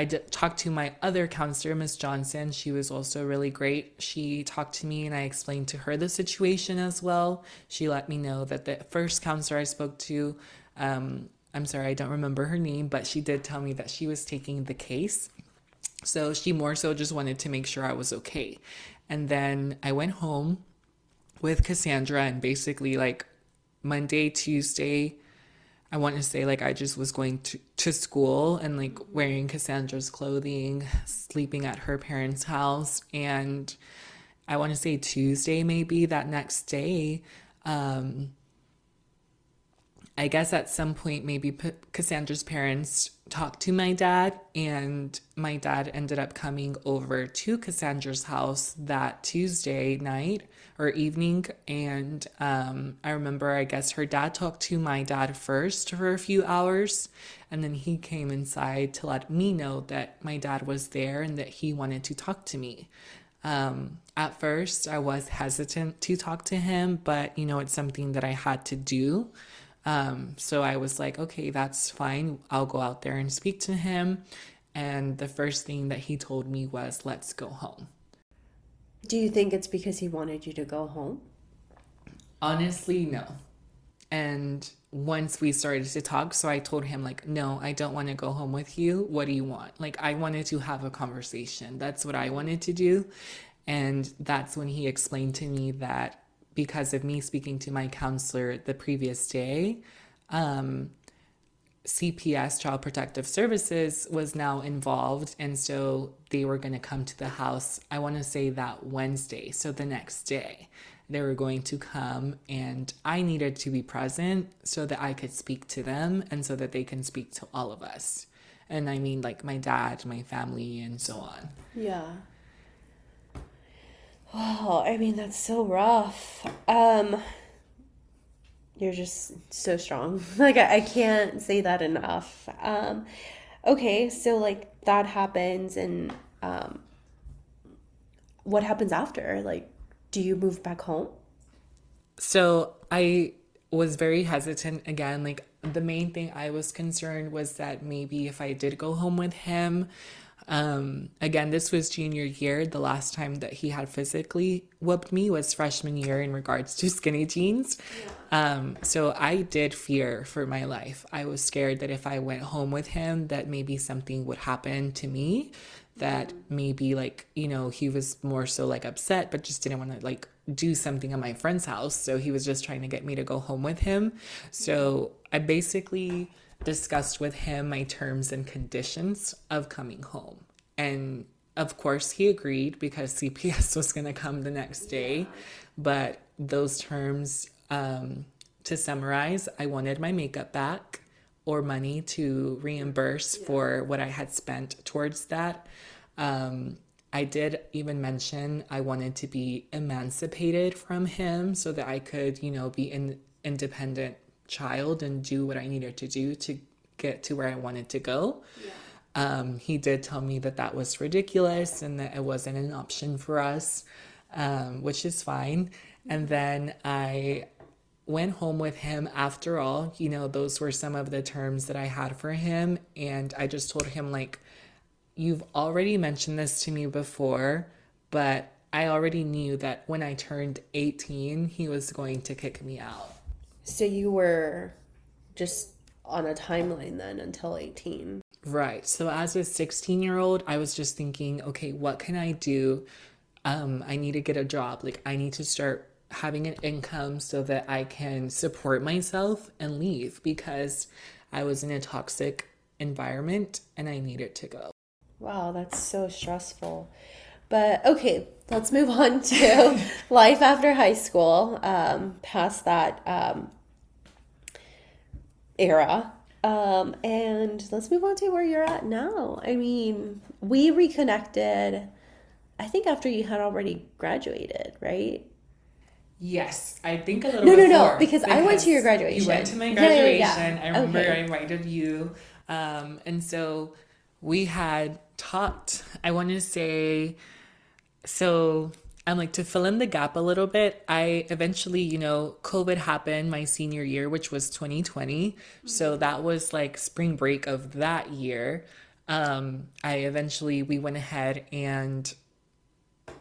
I talked to my other counselor, Miss Johnson. She was also really great. She talked to me and I explained to her the situation as well. She let me know that the first counselor I spoke to, um, I'm sorry, I don't remember her name, but she did tell me that she was taking the case. So she more so just wanted to make sure I was okay. And then I went home with Cassandra and basically like Monday, Tuesday, I want to say like I just was going to, to school and like wearing Cassandra's clothing, sleeping at her parents' house. And I want to say Tuesday, maybe that next day, um, I guess at some point, maybe P- Cassandra's parents talked to my dad, and my dad ended up coming over to Cassandra's house that Tuesday night or evening. And um, I remember, I guess her dad talked to my dad first for a few hours, and then he came inside to let me know that my dad was there and that he wanted to talk to me. Um, at first, I was hesitant to talk to him, but you know, it's something that I had to do. Um, so I was like, okay, that's fine. I'll go out there and speak to him. And the first thing that he told me was, let's go home.
Do you think it's because he wanted you to go home?
Honestly, no. And once we started to talk, so I told him, like, no, I don't want to go home with you. What do you want? Like, I wanted to have a conversation. That's what I wanted to do. And that's when he explained to me that because of me speaking to my counselor the previous day, um, CPS, Child Protective Services, was now involved. And so they were going to come to the house, I want to say that Wednesday. So the next day, they were going to come, and I needed to be present so that I could speak to them and so that they can speak to all of us. And I mean, like my dad, my family, and so on.
Yeah. Oh, I mean, that's so rough. Um, you're just so strong. Like, I, I can't say that enough. Um, okay, so like that happens, and um, what happens after? Like, do you move back home?
So I was very hesitant again. Like, the main thing I was concerned was that maybe if I did go home with him, um, again, this was junior year. The last time that he had physically whooped me was freshman year in regards to skinny jeans. Yeah. Um, so I did fear for my life. I was scared that if I went home with him, that maybe something would happen to me. That maybe like you know he was more so like upset, but just didn't want to like do something at my friend's house. So he was just trying to get me to go home with him. So I basically discussed with him my terms and conditions of coming home. And of course, he agreed because CPS was going to come the next day. But those terms, um, to summarize, I wanted my makeup back or money to reimburse yeah. for what I had spent towards that. Um, I did even mention I wanted to be emancipated from him so that I could, you know, be an independent child and do what I needed to do to get to where I wanted to go. Yeah. Um, he did tell me that that was ridiculous and that it wasn't an option for us, um, which is fine. And then I went home with him after all. You know, those were some of the terms that I had for him. And I just told him, like, you've already mentioned this to me before, but I already knew that when I turned 18, he was going to kick me out.
So you were just on a timeline then until 18.
Right. So as a 16 year old, I was just thinking, okay, what can I do? Um, I need to get a job. Like, I need to start having an income so that I can support myself and leave because I was in a toxic environment and I needed to go.
Wow, that's so stressful. But okay, let's move on to life after high school. Um, past that um, era. Um, and let's move on to where you're at now. I mean, we reconnected, I think, after you had already graduated, right?
Yes, I think a little.
No, no, no, because, because, I went to your graduation.
You went to my graduation. Yeah, yeah, yeah. I remember okay. I invited you, um, and so we had talked. I want to say, so I'm like to fill in the gap a little bit, I eventually, you know, COVID happened my senior year, which was 2020. Mm-hmm. So that was like spring break of that year. Um, I eventually, we went ahead and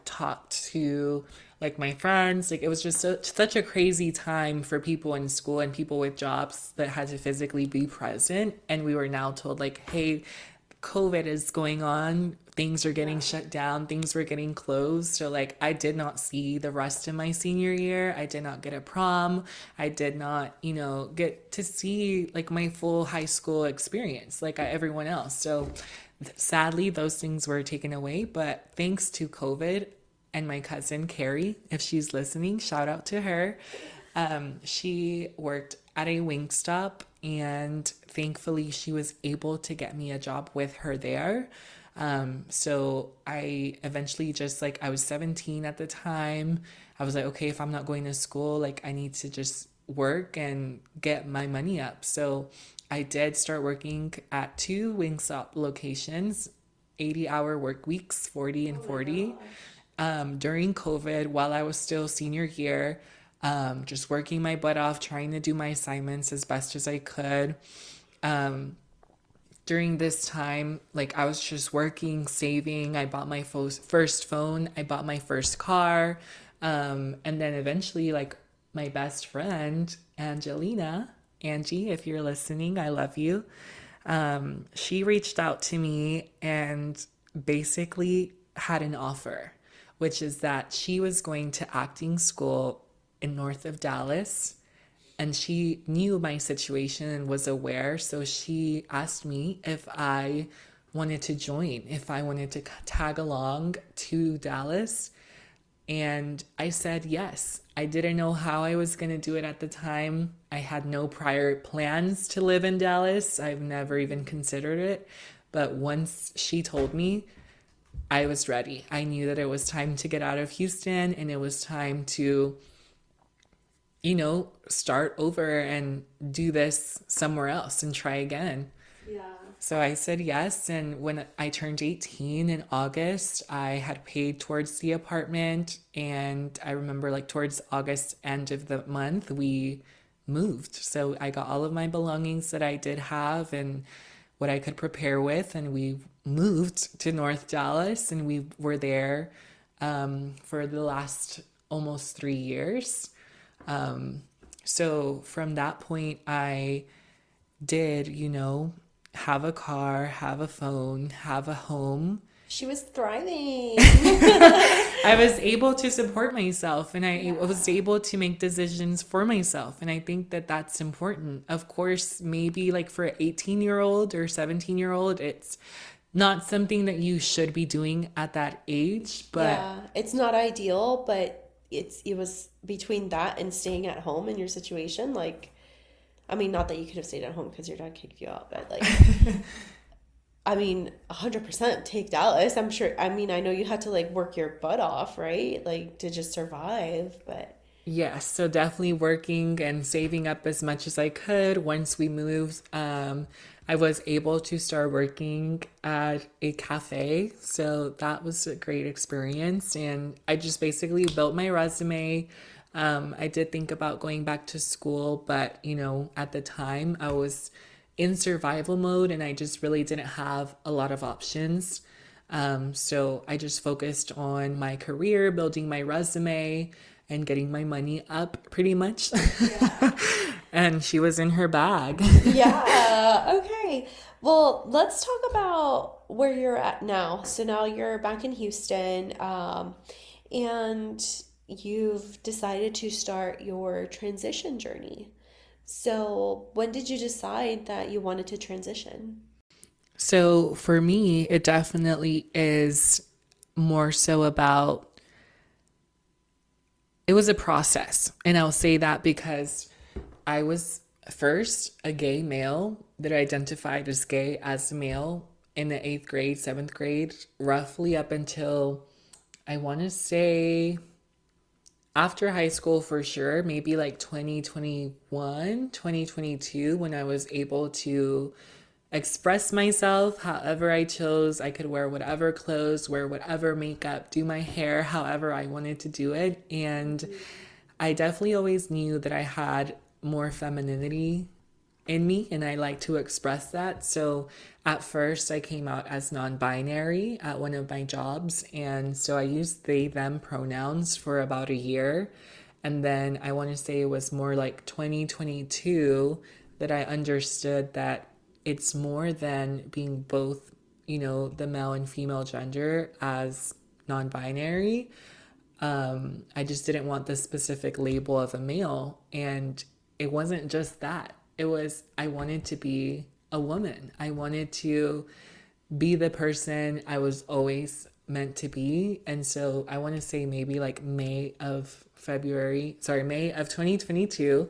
talked to like my friends. Like it was just a, such a crazy time for people in school and people with jobs that had to physically be present. And we were now told, like, hey, COVID is going on things are getting shut down, things were getting closed. So, like, I did not see the rest of my senior year. I did not get a prom. I did not, you know, get to see like my full high school experience like everyone else. So, sadly, those things were taken away. But thanks to COVID and my cousin Carrie, if she's listening, shout out to her. Um, she worked at a Wingstop and thankfully she was able to get me a job with her there. Um, so I eventually just like, I was 17 at the time. I was like, okay, if I'm not going to school, like I need to just work and get my money up. So I did start working at two Wingstop locations, 80 hour work weeks, 40 and 40. Um, during COVID, while I was still senior year, um, just working my butt off, trying to do my assignments as best as I could. Um, during this time, like I was just working, saving. I bought my fo- first phone, I bought my first car. Um, and then eventually, like my best friend, Angelina, Angie, if you're listening, I love you. Um, she reached out to me and basically had an offer, which is that she was going to acting school in north of Dallas and she knew my situation and was aware. So she asked me if I wanted to join, if I wanted to tag along to Dallas. And I said yes. I didn't know how I was going to do it at the time. I had no prior plans to live in Dallas. I've never even considered it. But once she told me, I was ready. I knew that it was time to get out of Houston and it was time to you know, start over and do this somewhere else and try again. Yeah. So I said yes. And when I turned 18 in August, I had paid towards the apartment. And I remember, like, towards August end of the month, we moved. So I got all of my belongings that I did have and what I could prepare with. And we moved to North Dallas and we were there um, for the last almost three years. Um, so from that point, I did, you know, have a car, have a phone, have a home.
She was thriving.
I was able to support myself and I yeah. was able to make decisions for myself. And I think that that's important. Of course, maybe like for an 18 year old or 17 year old, it's not something that you should be doing at that age. But yeah,
it's not ideal, but it's it was between that and staying at home in your situation like i mean not that you could have stayed at home because your dad kicked you out but like i mean 100% take dallas i'm sure i mean i know you had to like work your butt off right like to just survive but
Yes, so definitely working and saving up as much as I could. Once we moved, um, I was able to start working at a cafe. So that was a great experience. And I just basically built my resume. Um, I did think about going back to school, but you know, at the time I was in survival mode and I just really didn't have a lot of options. Um, so I just focused on my career, building my resume, and getting my money up pretty much. Yeah. and she was in her bag.
yeah. Okay. Well, let's talk about where you're at now. So now you're back in Houston, um, and you've decided to start your transition journey. So, when did you decide that you wanted to transition?
So, for me, it definitely is more so about it was a process. And I'll say that because I was first a gay male that identified as gay as a male in the eighth grade, seventh grade, roughly up until I want to say after high school for sure, maybe like 2021, 2022, when I was able to express myself however I chose. I could wear whatever clothes, wear whatever makeup, do my hair however I wanted to do it. And I definitely always knew that I had more femininity in me and I like to express that. So at first I came out as non-binary at one of my jobs and so I used they them pronouns for about a year and then I want to say it was more like 2022 that I understood that it's more than being both, you know, the male and female gender as non binary. Um, I just didn't want the specific label of a male. And it wasn't just that, it was, I wanted to be a woman. I wanted to be the person I was always meant to be. And so I want to say maybe like May of February, sorry, May of 2022,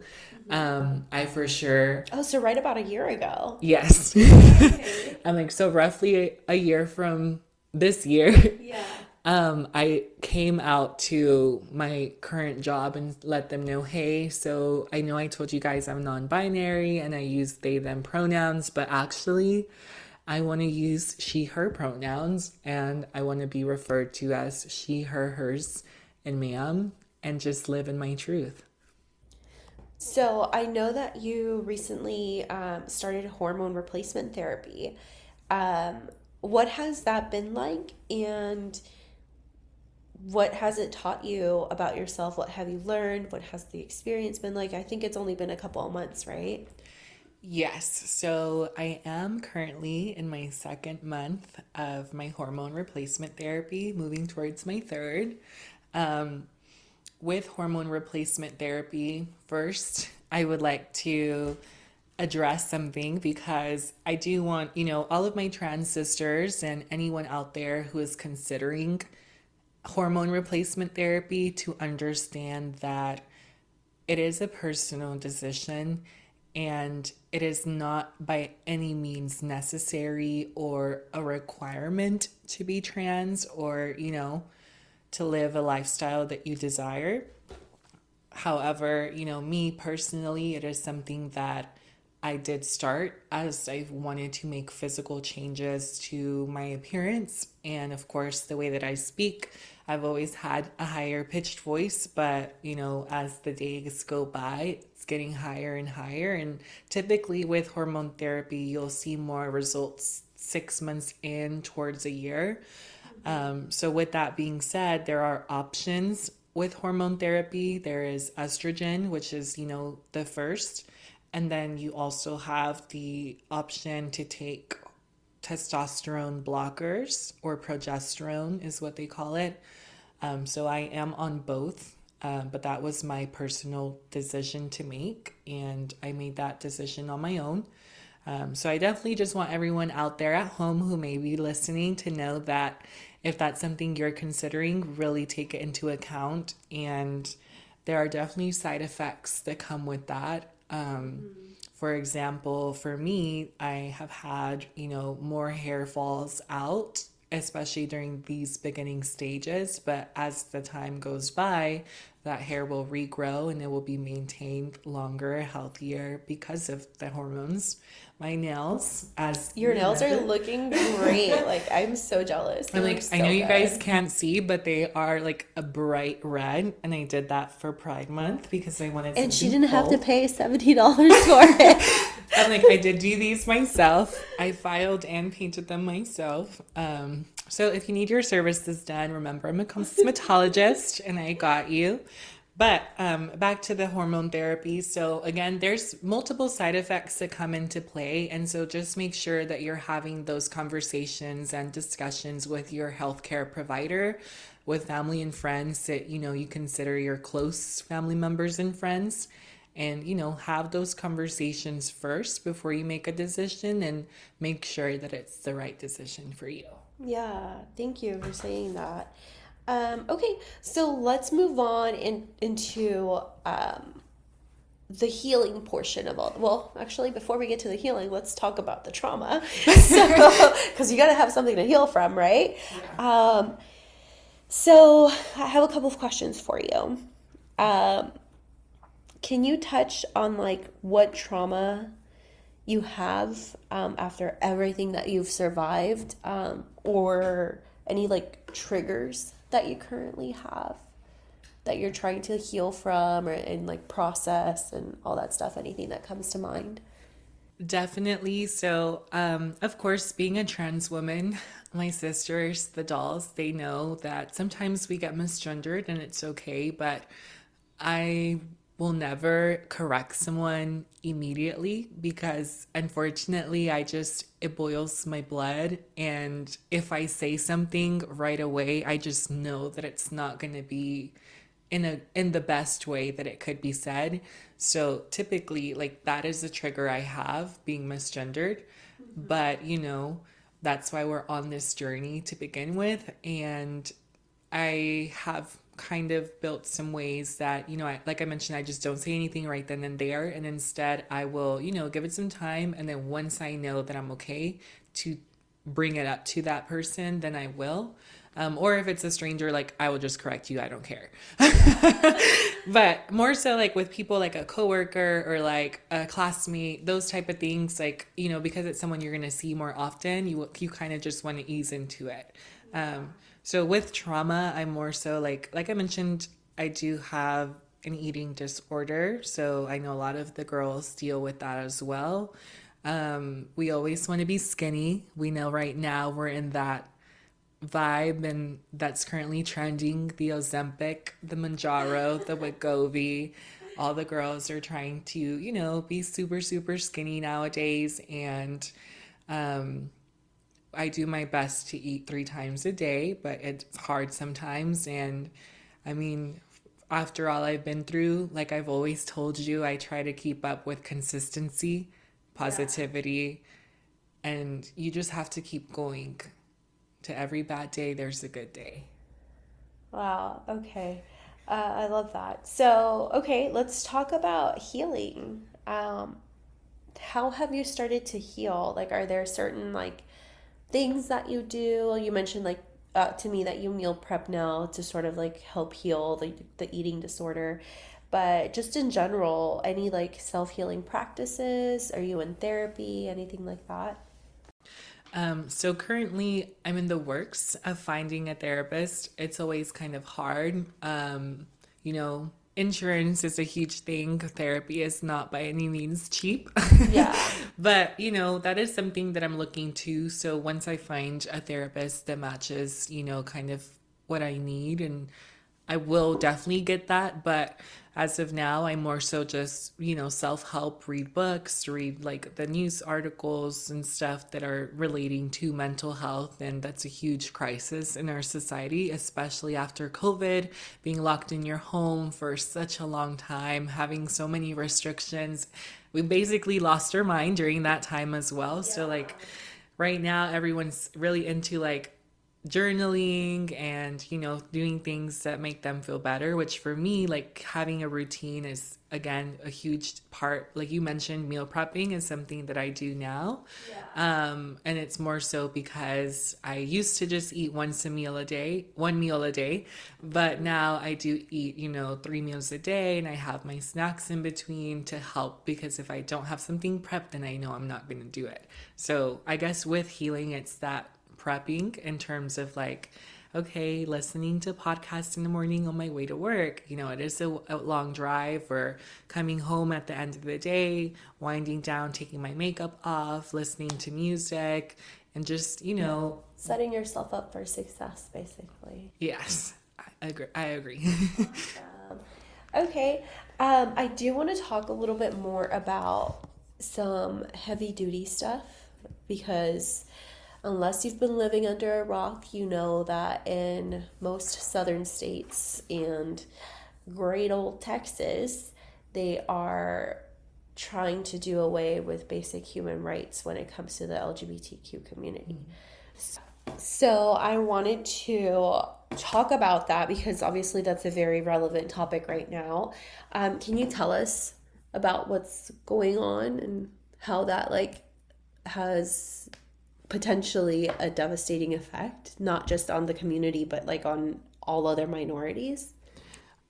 um, I for sure.
Oh, so right about a year ago.
Yes. I'm like, so roughly a, a year from this year. Yeah. Um, I came out to my current job and let them know, hey, so I know I told you guys I'm non binary and I use they, them pronouns, but actually, I want to use she, her pronouns and I want to be referred to as she, her, hers, and ma'am and just live in my truth.
So I know that you recently um, started hormone replacement therapy. Um, what has that been like? And what has it taught you about yourself? What have you learned? What has the experience been like? I think it's only been a couple of months, right?
Yes, so I am currently in my second month of my hormone replacement therapy, moving towards my third. Um, with hormone replacement therapy, first, I would like to address something because I do want, you know, all of my trans sisters and anyone out there who is considering hormone replacement therapy to understand that it is a personal decision and it is not by any means necessary or a requirement to be trans or, you know, to live a lifestyle that you desire. However, you know, me personally, it is something that I did start as I wanted to make physical changes to my appearance. And of course, the way that I speak, I've always had a higher pitched voice, but you know, as the days go by, it's getting higher and higher. And typically with hormone therapy, you'll see more results six months in towards a year. Um, so, with that being said, there are options with hormone therapy. There is estrogen, which is, you know, the first. And then you also have the option to take testosterone blockers or progesterone, is what they call it. Um, so I am on both, uh, but that was my personal decision to make. And I made that decision on my own. Um, so I definitely just want everyone out there at home who may be listening to know that if that's something you're considering, really take it into account. And there are definitely side effects that come with that. Um, mm-hmm. For example, for me, I have had, you know, more hair falls out, especially during these beginning stages. But as the time goes by, that hair will regrow and it will be maintained longer, healthier because of the hormones my nails as
your nails are looking great. like I'm so jealous.
I'm like so I know you guys can't see, but they are like a bright red, and I did that for Pride Month because I wanted.
And she didn't bold. have to pay seventy dollars for it.
I'm like I did do these myself. I filed and painted them myself. Um, so if you need your services done, remember I'm a cosmetologist, and I got you. But um, back to the hormone therapy. So, again, there's multiple side effects that come into play. And so, just make sure that you're having those conversations and discussions with your healthcare provider, with family and friends that you know you consider your close family members and friends. And, you know, have those conversations first before you make a decision and make sure that it's the right decision for you.
Yeah, thank you for saying that. Um, okay, so let's move on in, into um, the healing portion of all. Well, actually, before we get to the healing, let's talk about the trauma. so, because you got to have something to heal from, right? Yeah. Um, so I have a couple of questions for you. Um, can you touch on like what trauma you have um, after everything that you've survived, um, or any like triggers that you currently have that you're trying to heal from or and like process and all that stuff? Anything that comes to mind?
Definitely. So um of course being a trans woman my sisters the dolls they know that sometimes we get misgendered and it's okay but i will never correct someone immediately because unfortunately I just it boils my blood and if I say something right away I just know that it's not going to be in a in the best way that it could be said. So typically like that is the trigger I have being misgendered. Mm-hmm. But you know, that's why we're on this journey to begin with and I have kind of built some ways that, you know, I, like I mentioned, I just don't say anything right then and there. And instead, I will, you know, give it some time. And then once I know that I'm okay to bring it up to that person, then I will. Um, or if it's a stranger, like I will just correct you. I don't care. but more so, like with people like a coworker or like a classmate, those type of things, like you know, because it's someone you're gonna see more often, you you kind of just want to ease into it. Um, so with trauma, I'm more so like like I mentioned, I do have an eating disorder, so I know a lot of the girls deal with that as well. Um, we always want to be skinny. We know right now we're in that vibe and that's currently trending the Ozempic, the Mounjaro, the Wegovy. All the girls are trying to, you know, be super, super skinny nowadays. And um, I do my best to eat three times a day, but it's hard sometimes. And I mean, after all I've been through, like I've always told you, I try to keep up with consistency, positivity, yeah. and you just have to keep going. To every bad day, there's a good day.
Wow. Okay. Uh, I love that. So, okay, let's talk about healing. Um, how have you started to heal? Like, are there certain like things that you do? You mentioned like uh, to me that you meal prep now to sort of like help heal the, the eating disorder. But just in general any like self-healing practices? Are you in therapy? Anything like that?
Um, so currently i'm in the works of finding a therapist. It's always kind of hard um, you know insurance is a huge thing. Therapy is not by any means cheap. Yeah. but, you know, that is something that I'm looking to. So once I find a therapist that matches, you know, kind of what I need and I will definitely get that, but as of now, I'm more so just, you know, self help, read books, read like the news articles and stuff that are relating to mental health. And that's a huge crisis in our society, especially after COVID, being locked in your home for such a long time, having so many restrictions. We basically lost our mind during that time as well. Yeah. So, like, right now, everyone's really into like journaling and you know doing things that make them feel better which for me like having a routine is again a huge part. Like you mentioned meal prepping is something that i do now. Yeah. um and it's more so because i used to just eat once a meal a day one meal a day but now i do eat you know three meals a day and i have my snacks in between to help because if i don't have something prepped then i know i'm not going to do it. So i guess with healing it's that prepping in terms of like, okay, listening to podcasts in the morning on my way to work. You know, it is a, a, long drive or coming home at the end of the day, winding down, taking my makeup off, listening to music, and just, you know,
setting yourself up for success, basically.
Yes, I agree. I agree.
awesome. Okay, um, I do want to talk a little bit more about some heavy duty stuff because unless you've been living under a rock, you know that in most southern states and great old Texas, they are trying to do away with basic human rights when it comes to the LGBTQ community. Mm-hmm. So I wanted to talk about that because obviously that's a very relevant topic right now. Um, can you tell us about what's going on and how that like has potentially a devastating effect, not just on the community, but like on all other minorities?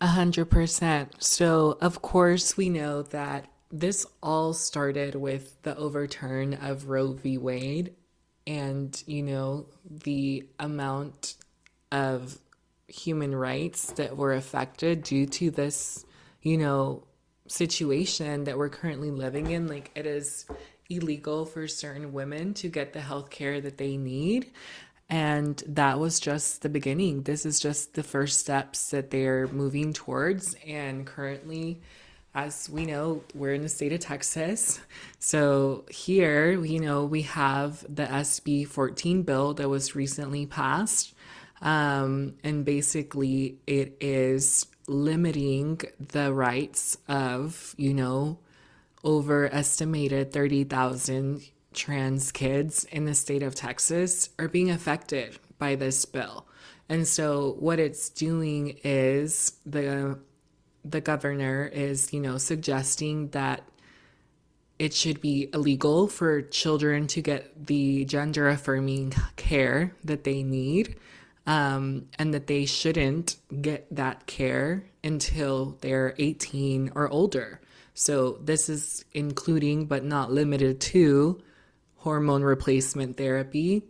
A hundred percent. So, of course, we know that this all started with the overturn of Roe v. Wade and, you know, the amount of human rights that were affected due to this, you know, situation that we're currently living in. Like, it is illegal for certain women to get the health care that they need. And that was just the beginning. This is just the first steps that they're moving towards. And currently, as we know, we're in the state of Texas. So here, you know, we have the SB 14 bill that was recently passed. Um, and basically, it is limiting the rights of, you know, overestimated 30,000 trans kids in the state of Texas are being affected by this bill. And so what it's doing is the the governor is, you know, suggesting that it should be illegal for children to get the gender affirming care that they need, um, and that they shouldn't get that care until they're 18 or older. So, this is including but not limited to hormone replacement therapy,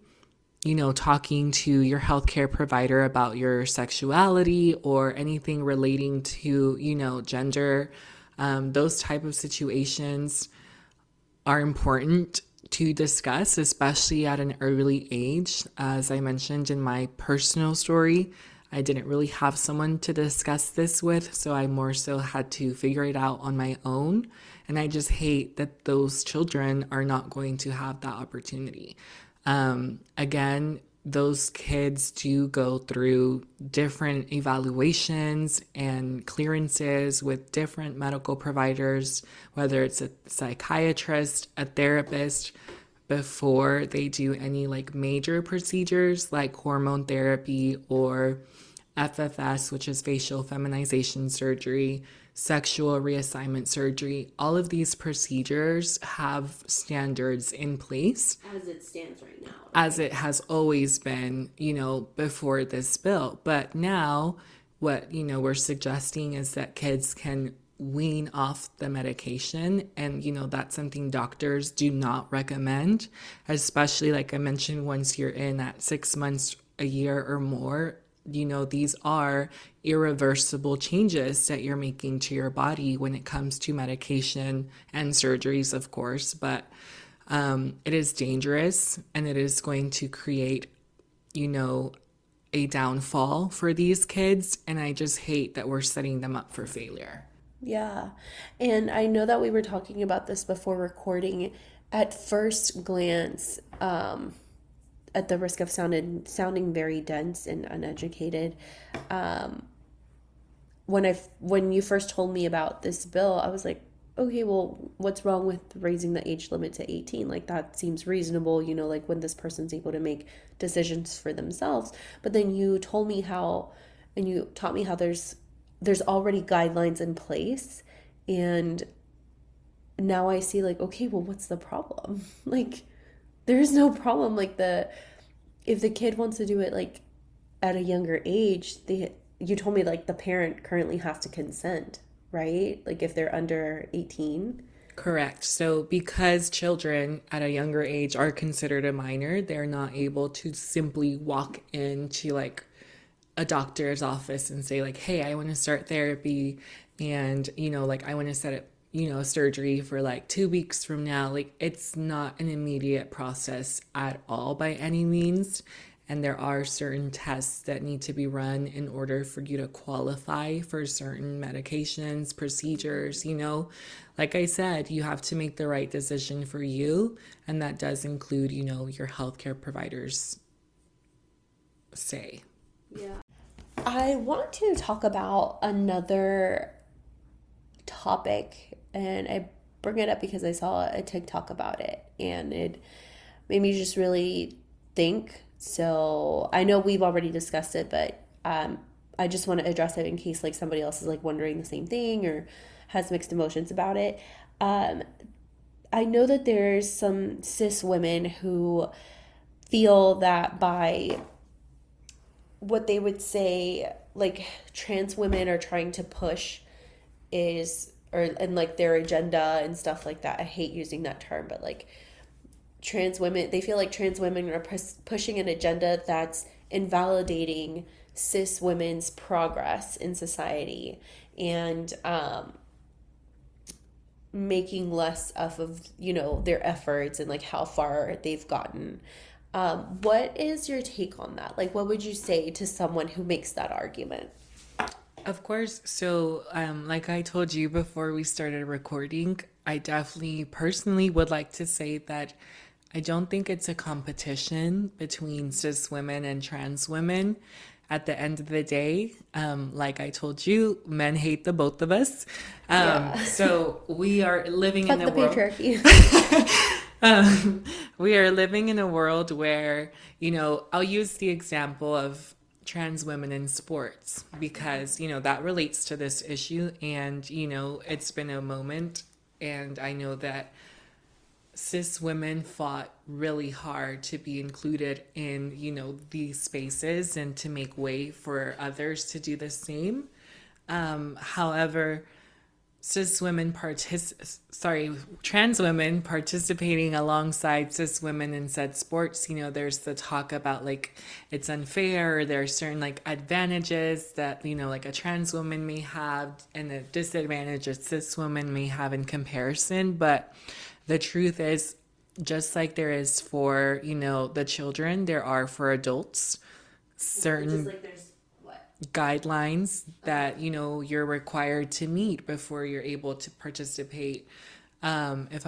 you know, talking to your healthcare provider about your sexuality or anything relating to, you know, gender. Um, those type of situations are important to discuss, especially at an early age. As I mentioned in my personal story, I didn't really have someone to discuss this with, so I more so had to figure it out on my own. And I just hate that those children are not going to have that opportunity. Um, again, those kids do go through different evaluations and clearances with different medical providers, whether it's a psychiatrist, a therapist, before they do any like major procedures like hormone therapy or FFS, which is facial feminization surgery, sexual reassignment surgery. All of these procedures have standards in place.
As it stands right now.
As it has always been, you know, before this bill. But now, what, you know, we're suggesting is that kids can wean off the medication. And, you know, that's something doctors do not recommend, especially like I mentioned, once you're in at six months, a year or more you know, these are irreversible changes that you're making to your body when it comes to medication and surgeries, of course. But um, it is dangerous and it is going to create, you know, a downfall for these kids. And I just hate that we're setting them up for failure.
Yeah. And I know that we were talking about this before recording. At first glance, um, at the risk of sounding sounding very dense and uneducated, um, when I when you first told me about this bill, I was like, okay, well, what's wrong with raising the age limit to 18? Like that seems reasonable, you know, like when this person's able to make decisions for themselves. But then you told me how and you taught me how there's there's already guidelines in place and now I see like, okay, well, what's the problem? like there's no problem. Like the if the kid wants to do it like at a younger age they you told me like the parent currently has to consent right? Like if they're under 18
correct. So because children at a younger age are considered a minor they're not able to simply walk into like a doctor's office and say like hey i want to start therapy and you know like i want to set up you know, surgery for like two weeks from now. Like, it's not an immediate process at all by any means. And there are certain tests that need to be run in order for you to qualify for certain medications, procedures. You know, like I said, you have to make the right decision for you. And that does include, you know, your healthcare providers say.
Yeah. I want to talk about another topic and I bring it up because I saw a TikTok about it and it made me just really think. So I know we've already discussed it, but um, I just want to address it in case like somebody else is like wondering the same thing or has mixed emotions about it. Um, I know that there's some cis women who feel that by what they would say like trans women are trying to push is or and like their agenda and stuff like that. I hate using that term, but like trans women, they feel like trans women are pushing an agenda that's invalidating cis women's progress in society and um, making less of, of you know their efforts and like how far they've gotten. Um, what is your take on that? Like, what would you say to someone who makes that argument?
Of course. So, um, like I told you before we started recording, I definitely personally would like to say that I don't think it's a competition between cis women and trans women. At the end of the day, um, like I told you, men hate the both of us. Um, yeah. So we are living Fuck in a world. um, we are living in a world where you know I'll use the example of trans women in sports because, you know, that relates to this issue. And, you know, it's been a moment. And I know that cis women fought really hard to be included in, you know, these spaces and to make way for others to do the same. Um, however, cis women partic- sorry trans women participating alongside cis women in said sports you know there's the talk about like it's unfair there are certain like advantages that you know like a trans woman may have and a disadvantage a cis woman may have in comparison but the truth is just like there is for, you know, the children, there are for adults certain
like there's?
Guidelines that, you know, you're required to meet before you're able to participate. Um, if